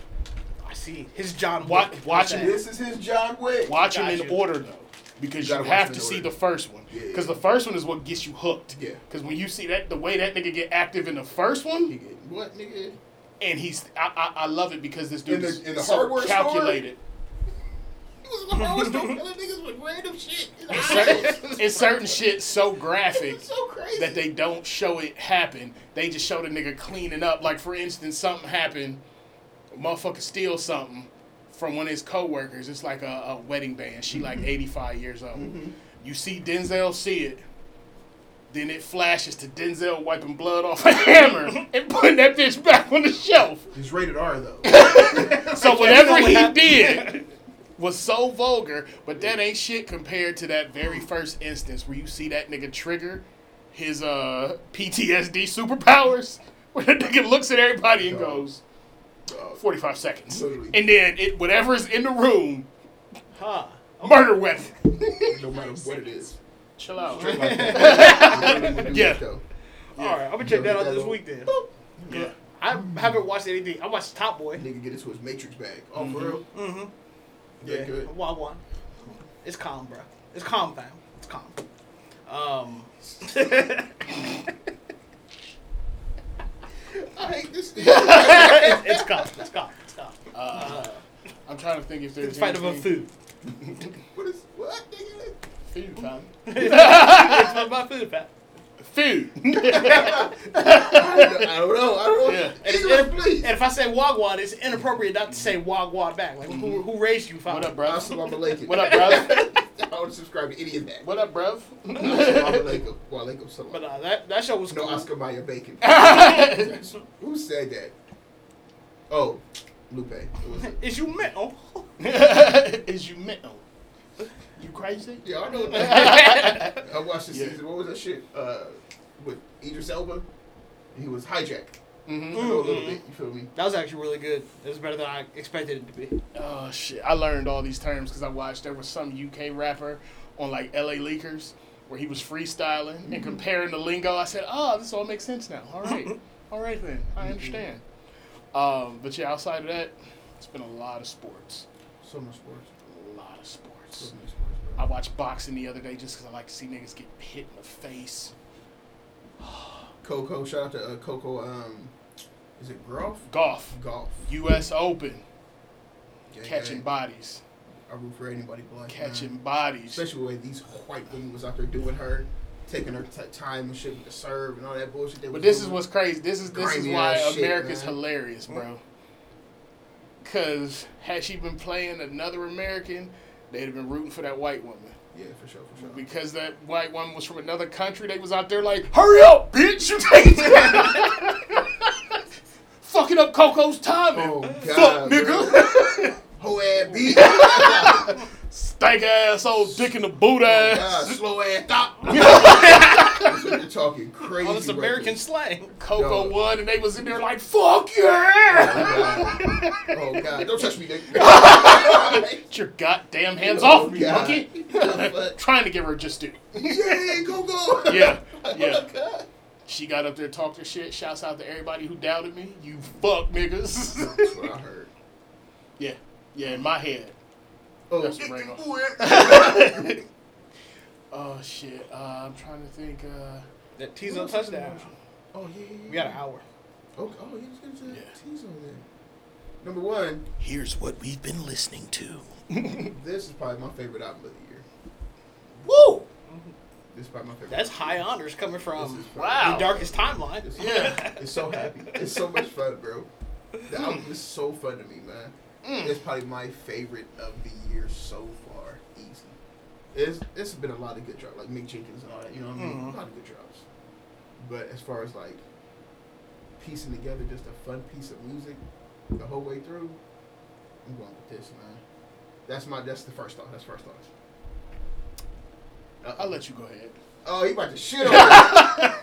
I see. His John Wa- Wick. watch Okay. him. This is his John Wick. Watch him in you. order though, because You you, have to in see the first one. Yeah. Because the first one is what gets you hooked. Yeah. Because when you see that, the way that nigga get active in the first He one, get- What, nigga? and he's, I, I, I love it because this dude In the- is in the so hardware store? Calculated. was in the horror store killing niggas with random shit. It's certain, it's certain shit so graphic so crazy. that they don't show it happen. They just show the nigga cleaning up. Like for instance, something happened, a motherfucker steal something from one of his coworkers. It's like a, a wedding band. She like 85 years old. Mm-hmm. You see Denzel see it. Then it flashes to Denzel wiping blood off a hammer and putting that bitch back on the shelf. It's rated R though. So whatever what he happened. did was so vulgar, but that ain't shit compared to that very first instance where you see that nigga trigger his uh PTSD superpowers, where the nigga looks at everybody and goes, Dog. 45 seconds. Literally. And then it whatever is in the room, Huh. murder weapon. no matter what it is. Chill out. Straight like. Yeah. Though. All right, I'm gonna check that out this little- week then. Yeah. I haven't watched anything. I watched Top Boy. Nigga get into his Matrix bag. Oh, for real? Mm-hmm. Yeah, Yeah. good. Wild one. It's calm, bro. It's calm, fam. It's calm. Um. I hate this thing. it's, it's calm. It's calm. It's calm. Uh, I'm trying to think if there's It's fight of a food. what is what nigga? Food time. it's about food, fam. Food. I don't know. I don't know. I don't know. Yeah. And, Either it's- and if I say wagwan, it's inappropriate not to say wagwan back. Like who, who raised you, fam? what up, bro? Assalamu alaikum. What up, bruv? I don't subscribe to any of that. What up, bruv? Assalamu alaikum. Wa alaikum salam. But uh, that that show was No cool. Oscar Mayer Bacon. Who said that? Oh, Lupe. It Is you mental? Is you mental? You crazy? yeah, I know that. I watched the Yeah. season. What was that shit? Uh, with Idris Elba. He was hijacked. hmm I know a little bit. You feel me? That was actually really good. It was better than I expected it to be. Oh shit! I learned all these terms because I watched. There was some UK rapper on like LA Leakers where he was freestyling and comparing the lingo. I said, "Oh, this all makes sense now. All right, all right then, I understand." Um, but yeah, outside of that, it's been a lot of sports. So much sports. A lot of sports. many sports, I watched boxing the other day just because I like to see niggas get hit in the face. Coco. Shout out to uh, Coco. Um, is it Groff? Golf, Golf. U.S. Open, Gang, catching gang. bodies, I root for anybody black. catching man. bodies. Especially the way these white women was out there doing her, taking her t- time and shit with the serve and all that bullshit. They But this is what's crazy. This is this is why shit, America's man. hilarious, bro. Cause had she been playing another American, they'd have been rooting for that white woman. Yeah, for sure, for sure. Because that white woman was from another country, they was out there like, "Hurry up, bitch! You take fucking up Coco's timing. Oh, Fuck, God, nigga. Whole ass beat. oh, Stank ass old dick in the boot oh, ass. God, slow ass thought. That's what you're talking crazy. All this American there. slang. Coco Yo. won, and they was in there like, "Fuck yeah!" Oh God. oh God! Don't touch me, nigga. Get your goddamn hands Oh, off me, God. monkey. Trying to give her just due. yeah, go go. Yeah, yeah. Oh, She got up there, talked her shit. Shouts out to everybody who doubted me. You fuck niggas. That's what I heard. yeah, yeah. In my head. Oh, That's the ring Oh shit. Uh, I'm trying to think. Uh, That Teezo Touchdown. Oh yeah, yeah, yeah. We got an hour. Oh, oh yeah, let's get into Yeah. tease on there. Number one, Here's what we've been listening to. this is probably my favorite album of the year. Woo! This is probably my favorite. That's high honors coming from Wow. the darkest timeline. It's, Yeah. it's so happy. It's so much fun, bro. The album is so fun to me, man. Mm. It's probably my favorite of the year so far. Easy. It's it's been a lot of good drops, like Mick Jenkins and all that. You know what I mean? Mhm. A lot of good drops. But as far as like piecing together just a fun piece of music the whole way through, I'm going with this, man. That's my that's the first thought. That's first thoughts. I'll let you go ahead. Oh, he about to shit on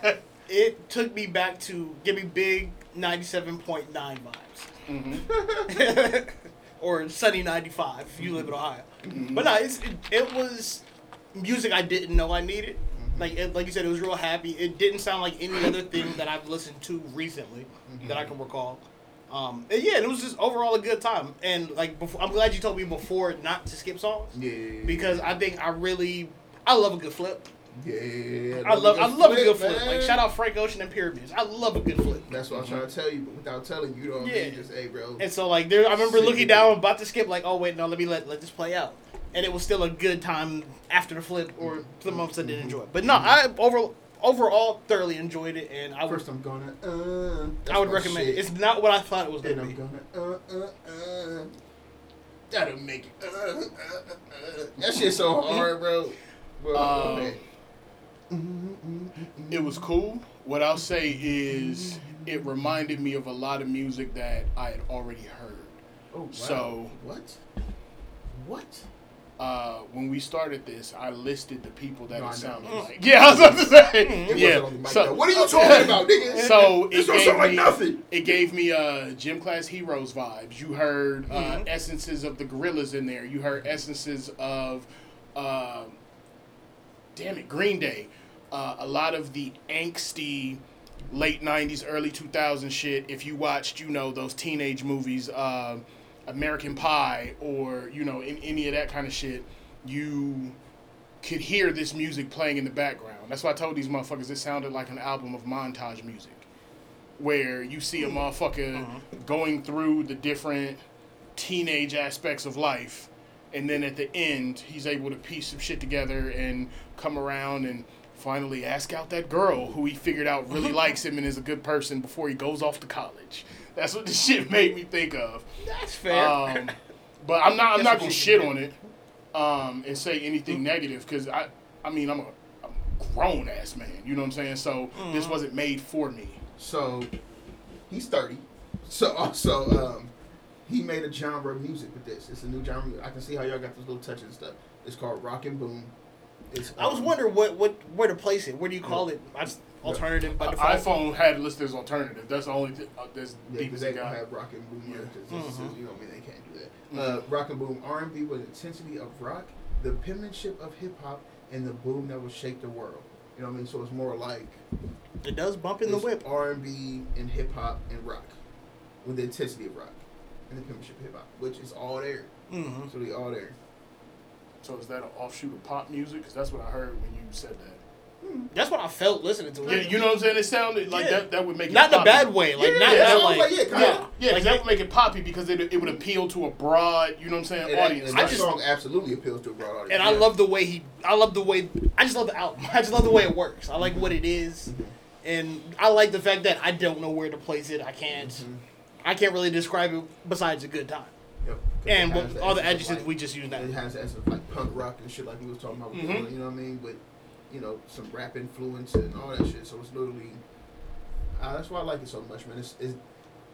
me. It took me back to give me big 97.9 vibes. Mm-hmm. or Sunny 95 if you live in Ohio. Mhm. But no, it's, it, it was music I didn't know I needed. Mhm. Like it, like you said, it was real happy. It didn't sound like any other thing that I've listened to recently that I can recall. Um, and yeah, it was just overall a good time. And like, before, I'm glad you told me before not to skip songs Yeah. because I think I really I love a good flip. yeah, I love I love a good flip. man. Like shout out Frank Ocean and Pyramids. I love a good flip. That's what I'm trying to tell you, but without telling you, you know what I Yeah. mean? Just hey, bro. And so like there, I remember Sick looking down, about to skip. Like, oh wait, no, let me let let this play out. and it was still a good time after the flip or the months I didn't enjoy. But no, I over overall thoroughly enjoyed it, and I would First, I'm gonna. Uh, I would recommend shit. it. It's not what I thought it was gonna I'm be. gonna. Uh, uh, uh. That'll make it. Uh, uh, uh, uh. That shit's so hard, bro. bro Um, man. It was cool. What I'll say is it reminded me of a lot of music that I had already heard. Oh, wow. so- What? What? Uh, when we started this, I listed the people that No, it sounded like. Yeah, I was about to say. It yeah. wasn't on the mic, so- though. what are you talking about, nigga? So this it don't gave sound like me nothing. it gave me uh gym class heroes vibes. You heard uh, Mhm. essences of the Gorillaz in there. You heard essences of uh, damn it, Green Day. Uh, a lot of the angsty late '90s, early 2000s shit. If you watched, you know, those teenage movies, uh, American Pie, or you know, in any of that kind of shit, you could hear this music playing in the background. That's why I told these motherfuckers it sounded like an album of montage music, where you see a hmm. motherfucker uh-huh. going through the different teenage aspects of life, and then at the end he's able to piece some shit together and come around and finally ask out that girl who he figured out really likes him and is a good person before he goes off to college. That's what this shit made me think of. That's fair. Um, but I'm not. I'm not gonna shit on it, um, and say anything negative because I. I mean, I'm a, I'm a grown ass man. You know what I'm saying? So this Mm-hmm. wasn't made for me. So, he's 30. So, also, um, he made a genre of music with this. It's a new genre. I can see how y'all got those little touches and stuff. It's called Rock and Boom. It's, I was um, wondering what, what where to place it. Where do you call it? I just- alternative by default. iPhone had listed as alternative. That's the only th- uh, that's Yeah, deep as they it don't got. have rock and boom Yeah. yet, 'cause this is- Mhm. you know, what I mean, they can't do that. Uh, rock and boom R and B with intensity of rock, the penmanship of hip hop, and the boom that will shake the world. You know what I mean? So it's more like it does bump in the whip. R and B and hip hop and rock, with the intensity of rock, and the penmanship of hip hop, which is all there. hmm So they all there. So is that an offshoot of pop music? Because that's what I heard when you said that. That's what I felt listening to it. Yeah, it. you know what I'm saying? It sounded like Yeah. that. That would make it not in a poppy. bad way. Like Yeah, not yeah, not like, like- yeah, kinda. yeah. Yeah, 'cause Like, that would make it poppy because it, it would appeal to a broad, you know what I'm saying, And, audience. that, and I just- song absolutely appeals to a broad audience. and I love the way he. I love the way. I just love the album. I just love the way it works. I like what it is, and I like the fact that I don't know where to place it. I can't. Mhm. I can't really describe it besides a good time. Yep. 'Cause And it what, all the adjectives like- we just used now. It has the essence of like punk rock and shit like we was talking about. With Mhm. You know what I mean? But you know, some rap influence and all that shit. So it's literally. Uh, that's why I like it so much, man. It's, it's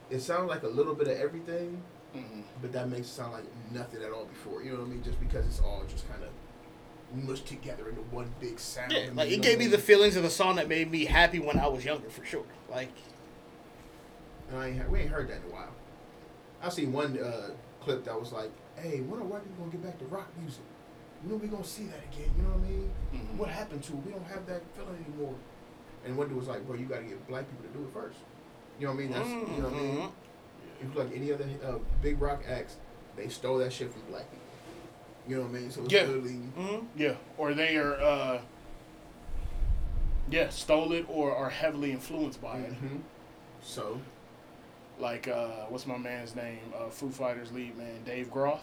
it sounds like a little bit of everything, Mhm. but that makes it sound like nothing at all before. You know what I mean? Just because it's all just kind of mushed together into one big sound. Yeah, like it gave me the feelings of a song that made me happy when I was younger, for sure. Like, And I ain't, we ain't heard that in a while. I seen one uh, clip that was like, "Hey, when are white people gonna get back to rock music? When are we gonna see that again? You know what I mean? Mhm. What happened to it? We don't have that feeling anymore." And dude was like, "Bro, you got to get black people to do it first. You know what I mean? That's you know what I mean. Mhm. If you like any other uh, big rock acts, they stole that shit from black people. You know what I mean? So it's Yeah. literally Mhm. Yeah, or they are, uh, yeah, stole it or are heavily influenced by it. Mhm. so Like, uh, what's my man's name? Uh, Foo Fighters lead man, Dave Grohl.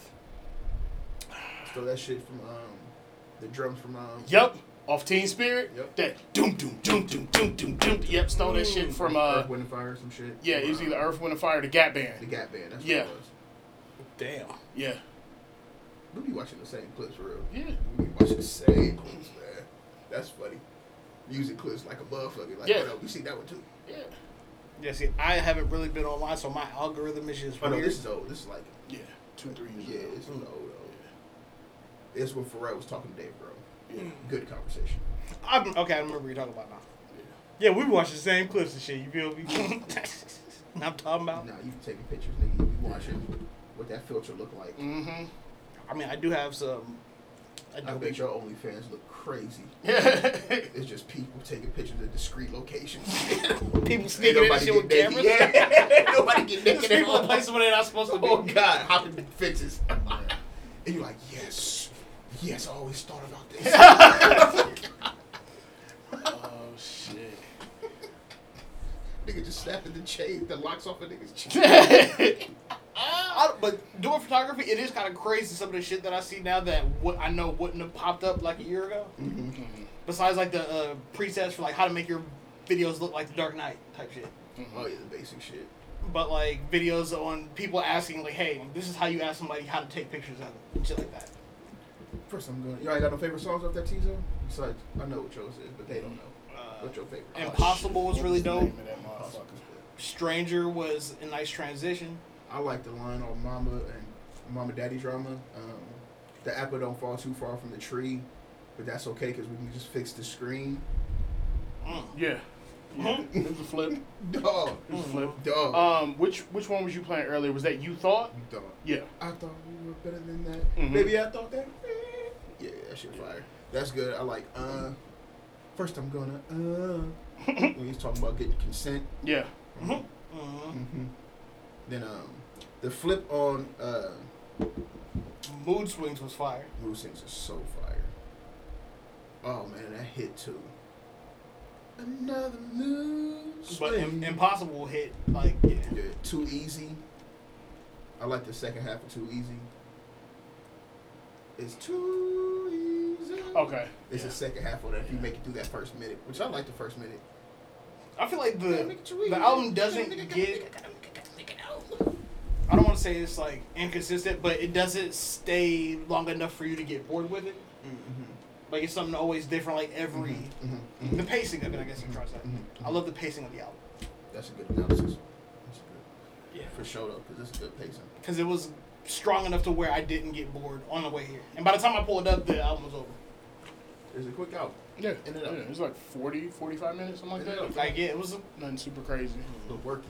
Stole that shit from um, the drums from um, Yep, off Teen Spirit. Yep. That doom doom doom doom doom doom doom. Yep, stole that shit from uh, Earth, Wind and Fire, some shit. yeah, it was either Earth, Wind, and Fire, or the Gap Band. the Gap Band. That's Yeah. what it was. Damn. Yeah, We be watching the same clips for real. yeah, We be watching the same clips, man. That's funny. Music clips like a motherfucker. Like, Yeah. yeah. we see that one too. yeah, Yeah, see, I haven't really been online, so my algorithm is just Oh no, this is old. This is like, yeah. Two, three years yeah, ago. this is old, It's when Pharrell was talking to Dave Grohl. Yeah, Good conversation. I'm, okay, I remember you're talking about now. yeah. Yeah, we be watching the same clips and shit. You feel me? I'm talking about. Nah, you taking pictures, nigga. You watching what that filter look like. Mm-hmm. I mean, I do have some. I Adobe. bet your OnlyFans look crazy. It's just people taking pictures at discreet locations. People sneaking in shit with cameras. Yeah, nobody get naked people in places where they're not supposed to be. Oh God, hopping the fences. and you're like, yes, yes, I always thought about this. oh shit. Nigga just snapping the chain, the locks off a nigga's chain. I, But doing photography, it is kind of crazy. Some of the shit that I see now that what I know wouldn't have popped up like a year ago. Mm-hmm. Besides, like the uh, presets for like how to make your videos look like the Dark Knight type shit. Oh yeah, the basic shit. But like videos on people asking like, "Hey, this is how you ask somebody how to take pictures of it," shit like that. First, I'm going. Y'all ain't got no favorite songs off that teaser? Besides, I know what yours is, but they don't know. Uh, What's your favorite? And Impossible was really dope. name of that motherfucker? Impossible is good. Stranger was a nice transition. I like the line on Mama and Mama Daddy drama. Um, the apple don't fall too far from the tree, but that's okay because we can just fix the screen. Mm. Yeah. Yeah. Mhm. It was a flip. Dog, It was a flip. dog. Um, which which one was you playing earlier? Was that you thought? you dog. Yeah. I thought we were better than that. Mhm. Maybe I thought that. Yeah, that shit fire. That's good. I like. Uh, first I'm gonna. Uh, when he's talking about getting consent. Yeah. Mhm. Mhm. hmm Then um, the flip on uh, Mood swings was fire. Mood Swings is so fire. Oh man, that hit too. Another mood But swing. Im- Impossible hit like yeah. Yeah, too easy. I like the second half of Too Easy. It's too easy. Okay. It's Yeah. the second half of that. If you make it through that first minute, which I like the first minute. I feel like the make it too easy. the album doesn't get. I don't want to say it's like inconsistent, but it doesn't stay long enough for you to get bored with it. Mhm, Like it's something always different. Like every mhm, mhm, mhm. the pacing of it. I guess you can try to say. Mhm, I love the pacing of the album That's a good analysis. That's good. Yeah. For sure though, because it's a good pacing. because it was strong enough to where I didn't get bored on the way here. And by the time I pulled up, the album was over. It's a quick out. Yeah. In and yeah. It was like 40, 45 minutes, something like that. out. Like yeah, it was. A, Nothing super crazy. But work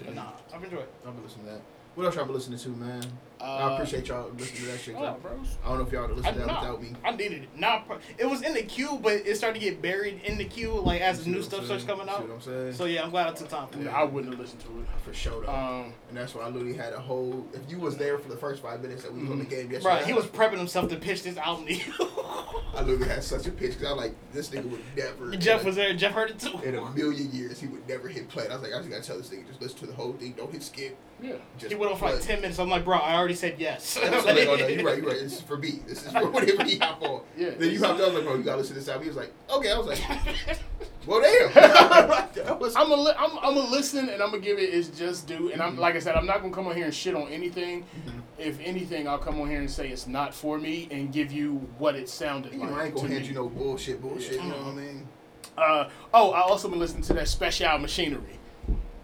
it. nah, I've enjoyed. it. I've been listening to that. What else y'all been listening to, man? I Uh, appreciate y'all listening to that shit. Oh, bro. I don't know if y'all would I, listen to that nah, without me. I needed it. Not. pro- It was in the queue, but it started to get buried in the queue. Like as the new stuff starts coming out. what I'm saying? So yeah, I'm glad I took time for Yeah, it. I wouldn't have listened to it. for sure though. Um, and that's why I literally had a whole. If you was there for the first five minutes that we was on the game yesterday, Right, he was prepping himself to pitch this album to you. I literally had such a pitch because I like this nigga would never. Jeff was there. Jeff heard it too. In a million years, he would never hit play. And I was like, I just gotta tell this nigga, just listen to the whole thing. Don't hit skip. yeah. Just He went on for like ten minutes. I'm like, bro, I already said yes. And like, oh no, you're right, you're right. This is for me. This is for whatever he hop on. Yeah. Then you hopped on, I was like, bro, you gotta listen to this album. He was like, okay. I was like, well, damn. was, I'm gonna li- I'm, I'm gonna listen and I'm gonna give it its just due. And Mm-hmm. I'm like I said, I'm not gonna come on here and shit on anything. Mhm. If anything, I'll come on here and say it's not for me and give you what it sounded you like. know, I ain't gonna hand me. you no bullshit, bullshit. You know what I mean? Uh, oh, I also been listening to that Speshal Machinery.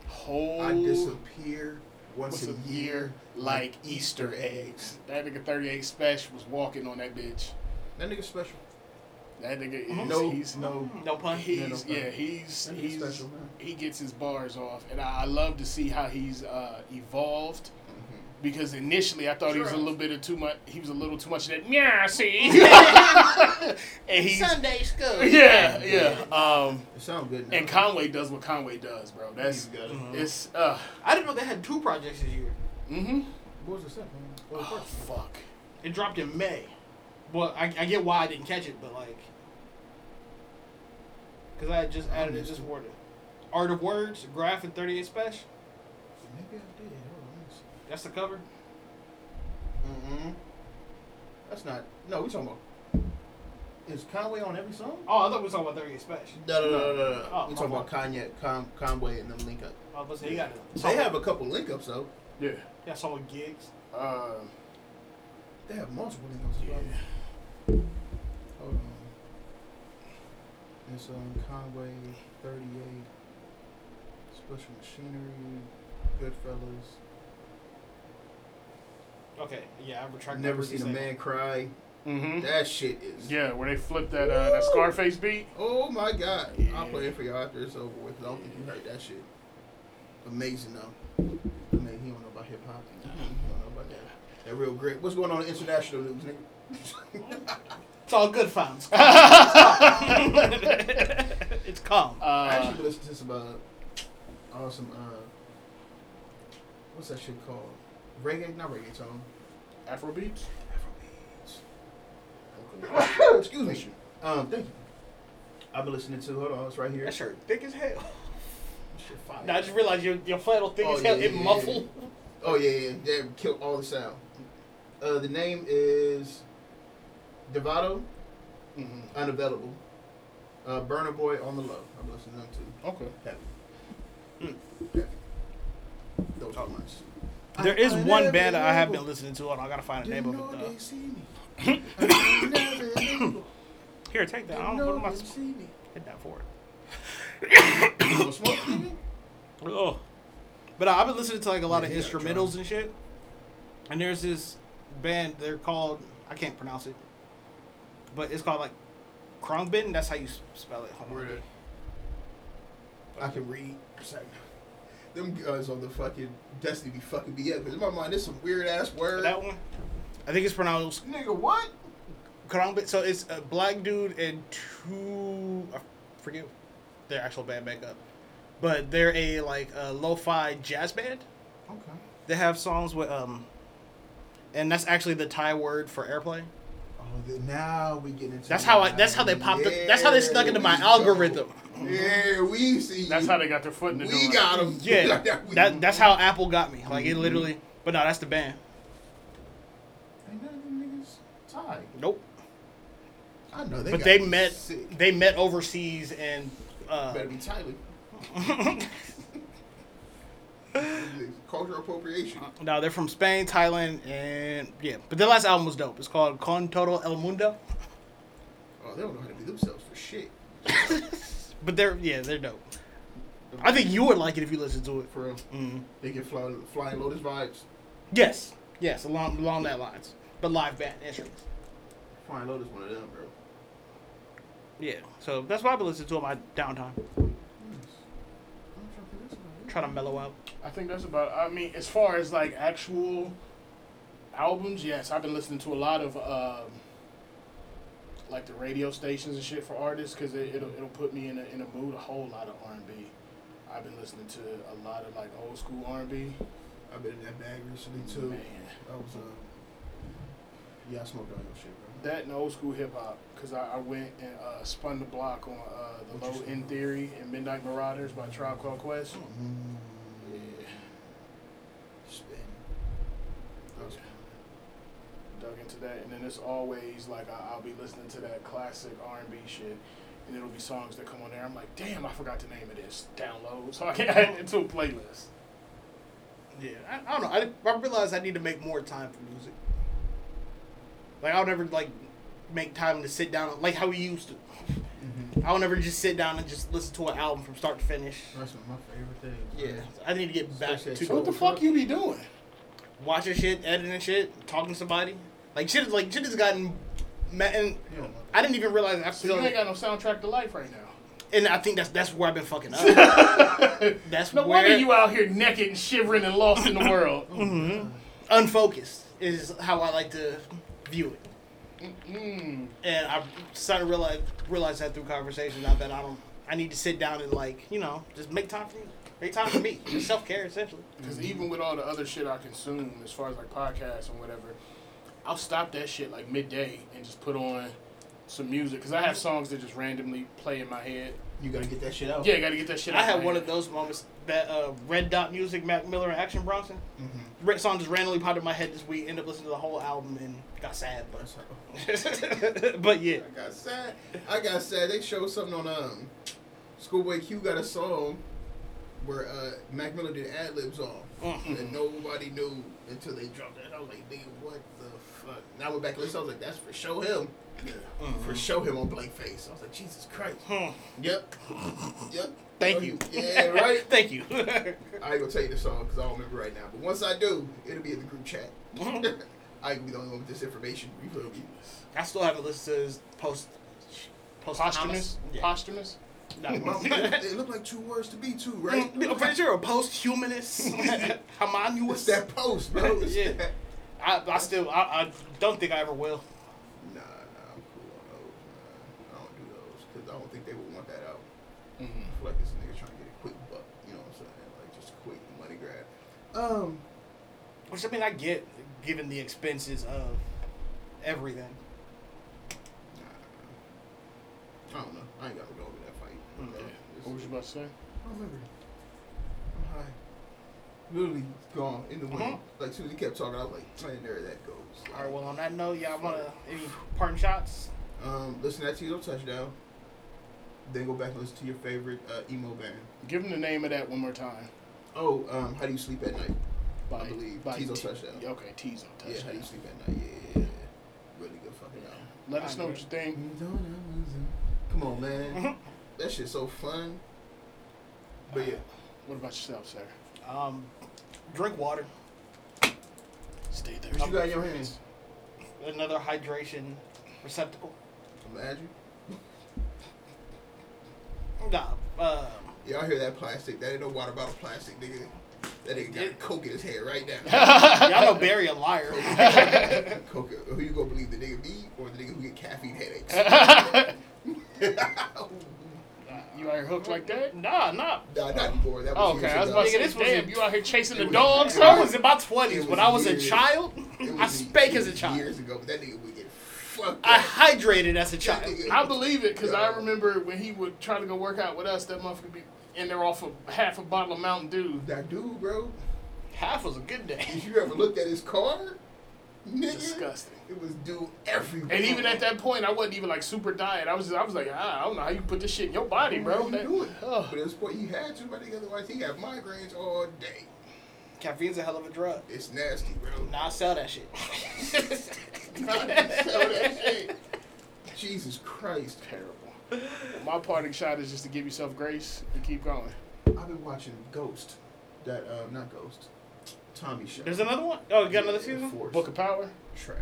Whole I disappear once, a year like Easter eggs. That nigga 38 Special was walking on that bitch. That nigga special. That nigga is No, he's no. No pun. He's Yeah, no yeah, he's he's special, man. he gets his bars off, and I, I love to see how he's uh, evolved. Because initially I thought he was a little bit of too much. He was a little too much of that. Yeah, see. and he's Sunday school. yeah, yeah. Um, It sounds good. Now. and Conway does what Conway does, bro. That's He's got it. Mhm. it's uh. I didn't know they had two projects this year. Mm-hmm. What was the second one? What was the Oh first one? fuck. It dropped in May. Well, I, I get why I didn't catch it, but like, because I had just I added it missed this it. morning. Art of Words, Graph and 38 Special. Maybe I did. Hold on, let me see. That's the cover. Mm-hmm. That's not. No, we talking about. Is Conway on every song? Oh, I thought we were talking about 38 Special. No, no, no, no, no. no. Oh, we my talking about fault. Kanye, Con, Conway, and them link up. I was about to you got it. They have a couple link ups though. Yeah. Yeah, song with gigs. Uh, They have multiple link ups. yeah. Hold on. It's um Conway, 38, Speshal Machinery, Goodfellas. Okay, yeah, I retract. my Never seen a statement. man cry. Mm-hmm. That shit is. Yeah, where they flip that uh, that Scarface beat. Oh my god. Yeah. I'll play it for y'all after it's over with. I don't think you heard that shit. Amazing though. I mean, he don't know about hip hop. He don't know about that. That real great. What's going on in international news, nigga? It's all good, fans. it's calm. I Uh, actually been listening to some uh, awesome uh, what's that shit called? Reggae, not reggaeton. Afro beats. Afrobeats. Excuse me. Um, thank you. I've been listening to. Hold on, it's right here. That shirt thick as hell. Shit fire. Now I just realized your your flannel thick Oh, as hell. yeah, it yeah, muffled. Oh yeah, yeah, yeah. They killed all the sound. Uh, the name is Davido, hmm unavailable. Uh, Burna Boy on the low. I'm listening to them too. Okay. Heavy. Heavy. Those are mine. There is one band that I have been listening to, and I gotta find the name of it. Though. They see me. Never Here, take that. I don't know what am I they see me. hit that for it. No smoke, nigga? Oh. But uh, I've been listening to like a lot of Yeah, yeah, instrumentals and shit. And there's this band. They're called I can't pronounce it, but it's called like Khruangbin. That's how you spell it. Hold on. I can read. Them guys on the fucking Destiny be fucking me up. Because in my mind, there's some weird ass word. That one. I think it's pronounced Nigga, what? Khruangbin. So it's a black dude and two. I forget their actual band makeup, but they're a like a lo-fi jazz band. Okay. They have songs with um, and that's actually the Thai word for airplay. Oh, now we get into. That's how I. That's how they popped. up. That's how they snuck into my we algorithm. Go. Yeah, we see. That's you. how they got their foot in the door. we got them. Yeah, that that's how Apple got me. Like it literally. But no, that's the band. Ain't none of them niggas tied. Nope. I know they. But got they met. Sick. They met overseas and. Uh, Better be Tyler. Cultural appropriation. no, they're from Spain, Thailand, and yeah. But their last album was dope. It's called Con Todo El Mundo. Oh, they don't know how to be themselves for shit. But they're yeah, they're dope. I think you would like it if you listen to it. For real. Mm. They get fly, flying lotus vibes. Yes, yes, along along that lines. But live band instruments. Flying lotus one of them, bro. Yeah, so that's why I've been listening to on my downtime. Trying to mellow out. I think that's about. I mean, as far as like actual albums, yes, I've been listening to a lot of um, like the radio stations and shit for artists because it, it'll it'll put me in a in a mood. A whole lot of R and B. I've been listening to a lot of like old school R and B. I've been in that bag recently too. Man, That was uh, yeah, I smoked all your shit, bro. that and old school hip hop because I, I went and uh, spun the block on uh, the What Low? End Theory and Midnight Marauders by Tribe Called Quest. Mm. Yeah. Spin. That was dug into that, and then it's always like I, I'll be listening to that classic R and B shit, and it'll be songs that come on there. I'm like, damn, I forgot the name of this. Download, so I can add it to a playlist. Yeah, I, I don't know. I, I realize I need to make more time for music. Like I'll never like make time to sit down like how we used to. mm-hmm. I'll never just sit down and just listen to an album from start to finish. That's one of my favorite things. Yeah, man. I need to get back Especially to So what the fuck you be doing? watching shit, editing shit, talking to somebody. Like shit, like shit has gotten. ma- And You don't know I didn't even realize I So you ain't got no soundtrack to life right now. and I think that's that's where I've been fucking up. that's No where wonder you out here naked and shivering and lost in the world. Mhm. unfocused is how I like to view it. Mm. And I started to realize realize that through conversation now that I don't I need to sit down and like, you know, just make time for you. Make time for me. Just self care essentially. Because even with all the other shit I consume, as far as like podcasts and whatever, I'll stop that shit like midday and just put on some music. Because I have songs that just randomly play in my head. You gotta get that shit out. Yeah, I gotta get that shit out. I out. had one head. of those moments that uh, Red Dot Music, Mac Miller, and Action Bronson. Mm-hmm. Red song just randomly popped in my head this week. Ended up listening to the whole album and got sad, but but yeah, I got sad. I got sad. They showed something on um, Schoolboy Q got a song where uh, Mac Miller did ad libs on, Mm. and nobody knew until they dropped it. I was like, nigga, what the fuck? Now we're back and listened. I was like, that's for show him. Yeah. For show him on blank face. I was like, Jesus Christ. Hmm. Yep. Yep. Thank you. Yeah, right. Thank you. I ain't gonna tell you the song because I don't remember right now. But once I do, it'll be in the group chat. I can be the only one with this information. You feel me? I still haven't listened to his post. post Posthumous? Yeah. Posthumous? No. Well, it, it looked like two words to be too, right? I'm pretty sure a post-humanist, It's homunculus. that post, bro. It's Yeah. that- I, I still, I, I don't think I ever will. Nah, nah, I'm cool on those, man. I don't do those because I don't think they would want that out. Mm-hmm. I feel like this nigga trying to get a quick buck. You know what I'm saying? Like just a quick money grab. Um, Which I mean, I get, given the expenses of everything. nah. I don't know. I ain't gotta go over that fight. Okay. What was you about to say? I don't remember. I'm high. Literally gone in the wind. Mhm. Like, as soon as he kept talking, I was like, man, there that goes. All right. Well, on that note, y'all wanna any parting shots? Um, listen to that Teezo Touchdown. Then go back and listen to your favorite uh, emo band. Give him the name of that one more time. Oh, um, how do you sleep at night? By, I believe by Teezo T- touchdown. Okay, Teezo Touchdown. Yeah, how do touchdown. you sleep at night? Yeah, yeah really good fucking album. Let us know what you think. Come on, man. That shit's so fun. But yeah, What about yourself, sir? Um, drink water. Stay there. what you got in your hands? Another hydration receptacle. Imagine. Nah. Um, Y'all hear that plastic? That ain't no water bottle plastic, nigga. That nigga got It- coke in his head right now. y'all know Barry a liar. coke. Who you gonna believe, the nigga me or the nigga who get caffeine headaches? you out here hooked like that? Nah, nah. Nah, not anymore. That was okay. I was ago. about to say, this was damn, in- you out here chasing the was- dogs, it I was in my twenties when was I was a child. It I spake as a child. Years ago, but that nigga would get fucked I up. hydrated as a child. I believe it because I remember when he would try to go work out with us, that motherfucker be in there off of half a bottle of Mountain Dew. That dude, bro. Half was a good day. If you ever looked at his car, nigga, Disgusting. it was dude everywhere. And even at that point, I wasn't even like super diet. I was just, I was like, ah, I don't know how you put this shit in your body, bro. How you That- do it? Ugh. But at this point, he had to, my nigga. Otherwise, he got migraines all day. Caffeine's a hell of a drug. It's nasty, bro. Now I sell that shit. Not to sell that shit. Jesus Christ. Terrible. My parting shot is just to give yourself grace and keep going. I've been watching Ghost. That, uh, not Ghost. Tommy show. There's another one? Oh, you got another season? Force. Book of Power Trash,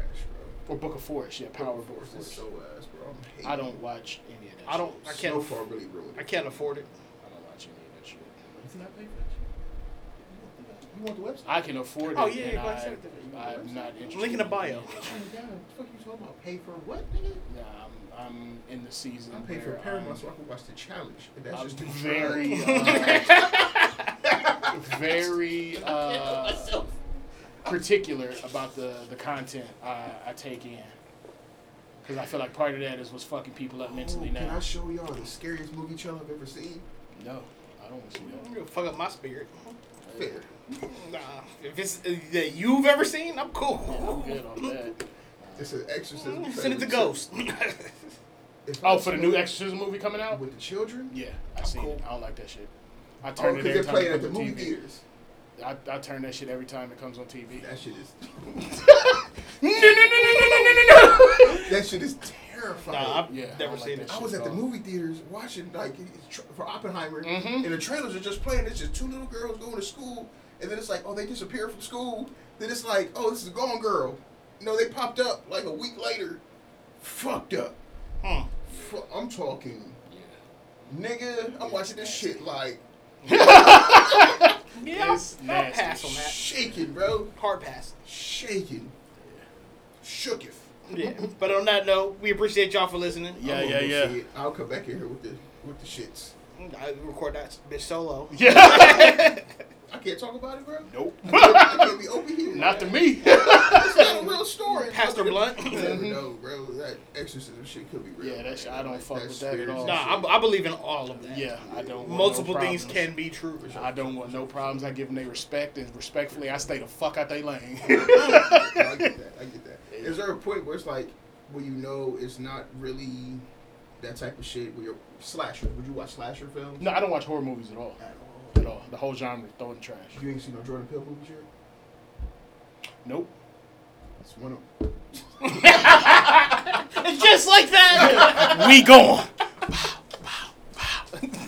bro. or Book of Force? Yeah, Power Book Book of of Force is Force. so ass, bro. I'm I don't watch any of that. I don't- Shit. I can't- Snowfall really ruined it. I can't afford it. I don't watch any of that shit. You not that shit? You want the website? I can afford it. Oh, yeah, and go ahead, I, send it to me. I'm not interested. Link in the bio. any of that shit. God, what the fuck you talking about? Pay for what, nigga? Yeah, I'm, I'm in the season. I pay for Paramount so I can watch the challenge. And that's I'm just too very, uh, very uh, particular about the, the content I, I take in. Because I feel like part of that is what's fucking people up mentally Oh, Can now. I show y'all the scariest movie trailer I've ever seen? No, I don't want to see I'm that. gonna fuck up my spirit. Fair. Nah, if it's uh, that you've ever seen, I'm cool. I'm cool. good on that. It's an exorcism. Send it to. Ghost. If I Oh, for the new smoke Exorcism movie coming out? with the children. Yeah, I seen cool. it. I don't like that shit. I Oh, turn it because every they're time playing it at the comes on movie TV. theaters. I, I turn that shit every time it comes on TV. That shit is. No, no, no, no, no, no, no, no. That shit is terrifying. Nah, I've Yeah, never don't seen like it. that I was at the Oh. movie theaters watching like for Oppenheimer, Mhm. and the trailers are just playing. It's just two little girls going to school, and then it's like, oh, they disappear from school. Then it's like, oh, this is a Gone Girl. No, they popped up like a week later. Fucked up. Hmm. Fu- I'm talking, Yeah. nigga. I'm watching this shit like Yeah, I'll, It's I'll nasty. pass on that. shaking, bro. Hard pass. Shaking. Shooketh. Yeah. but on that note, we appreciate y'all for listening. Yeah, I'm yeah, gonna go yeah. see it. I'll come back in here with the with the shits. I record that bitch solo. Yeah. I can't talk about it, bro. nope. I can't be open here. Not to me. It's not a real story. Pastor Blunt. You never know, bro. That exorcism shit could be real. Yeah, that shit- I don't Like, fuck that with that at all. Nah, I, I believe in all of that. Yeah, I don't. Want Multiple no things can be true. I don't want no problems. I give them their respect, and respectfully, I stay the fuck out they lane. No, I get that. I get that. Is there a point where it's like, where you know it's not really that type of shit? Where you're slasher? Would you watch slasher films? no, I don't watch horror movies at all. At all at all. The whole genre, throwing trash. You ain't seen no Jordan Peele movies yet? Nope. It's one of them. Just like that, we going.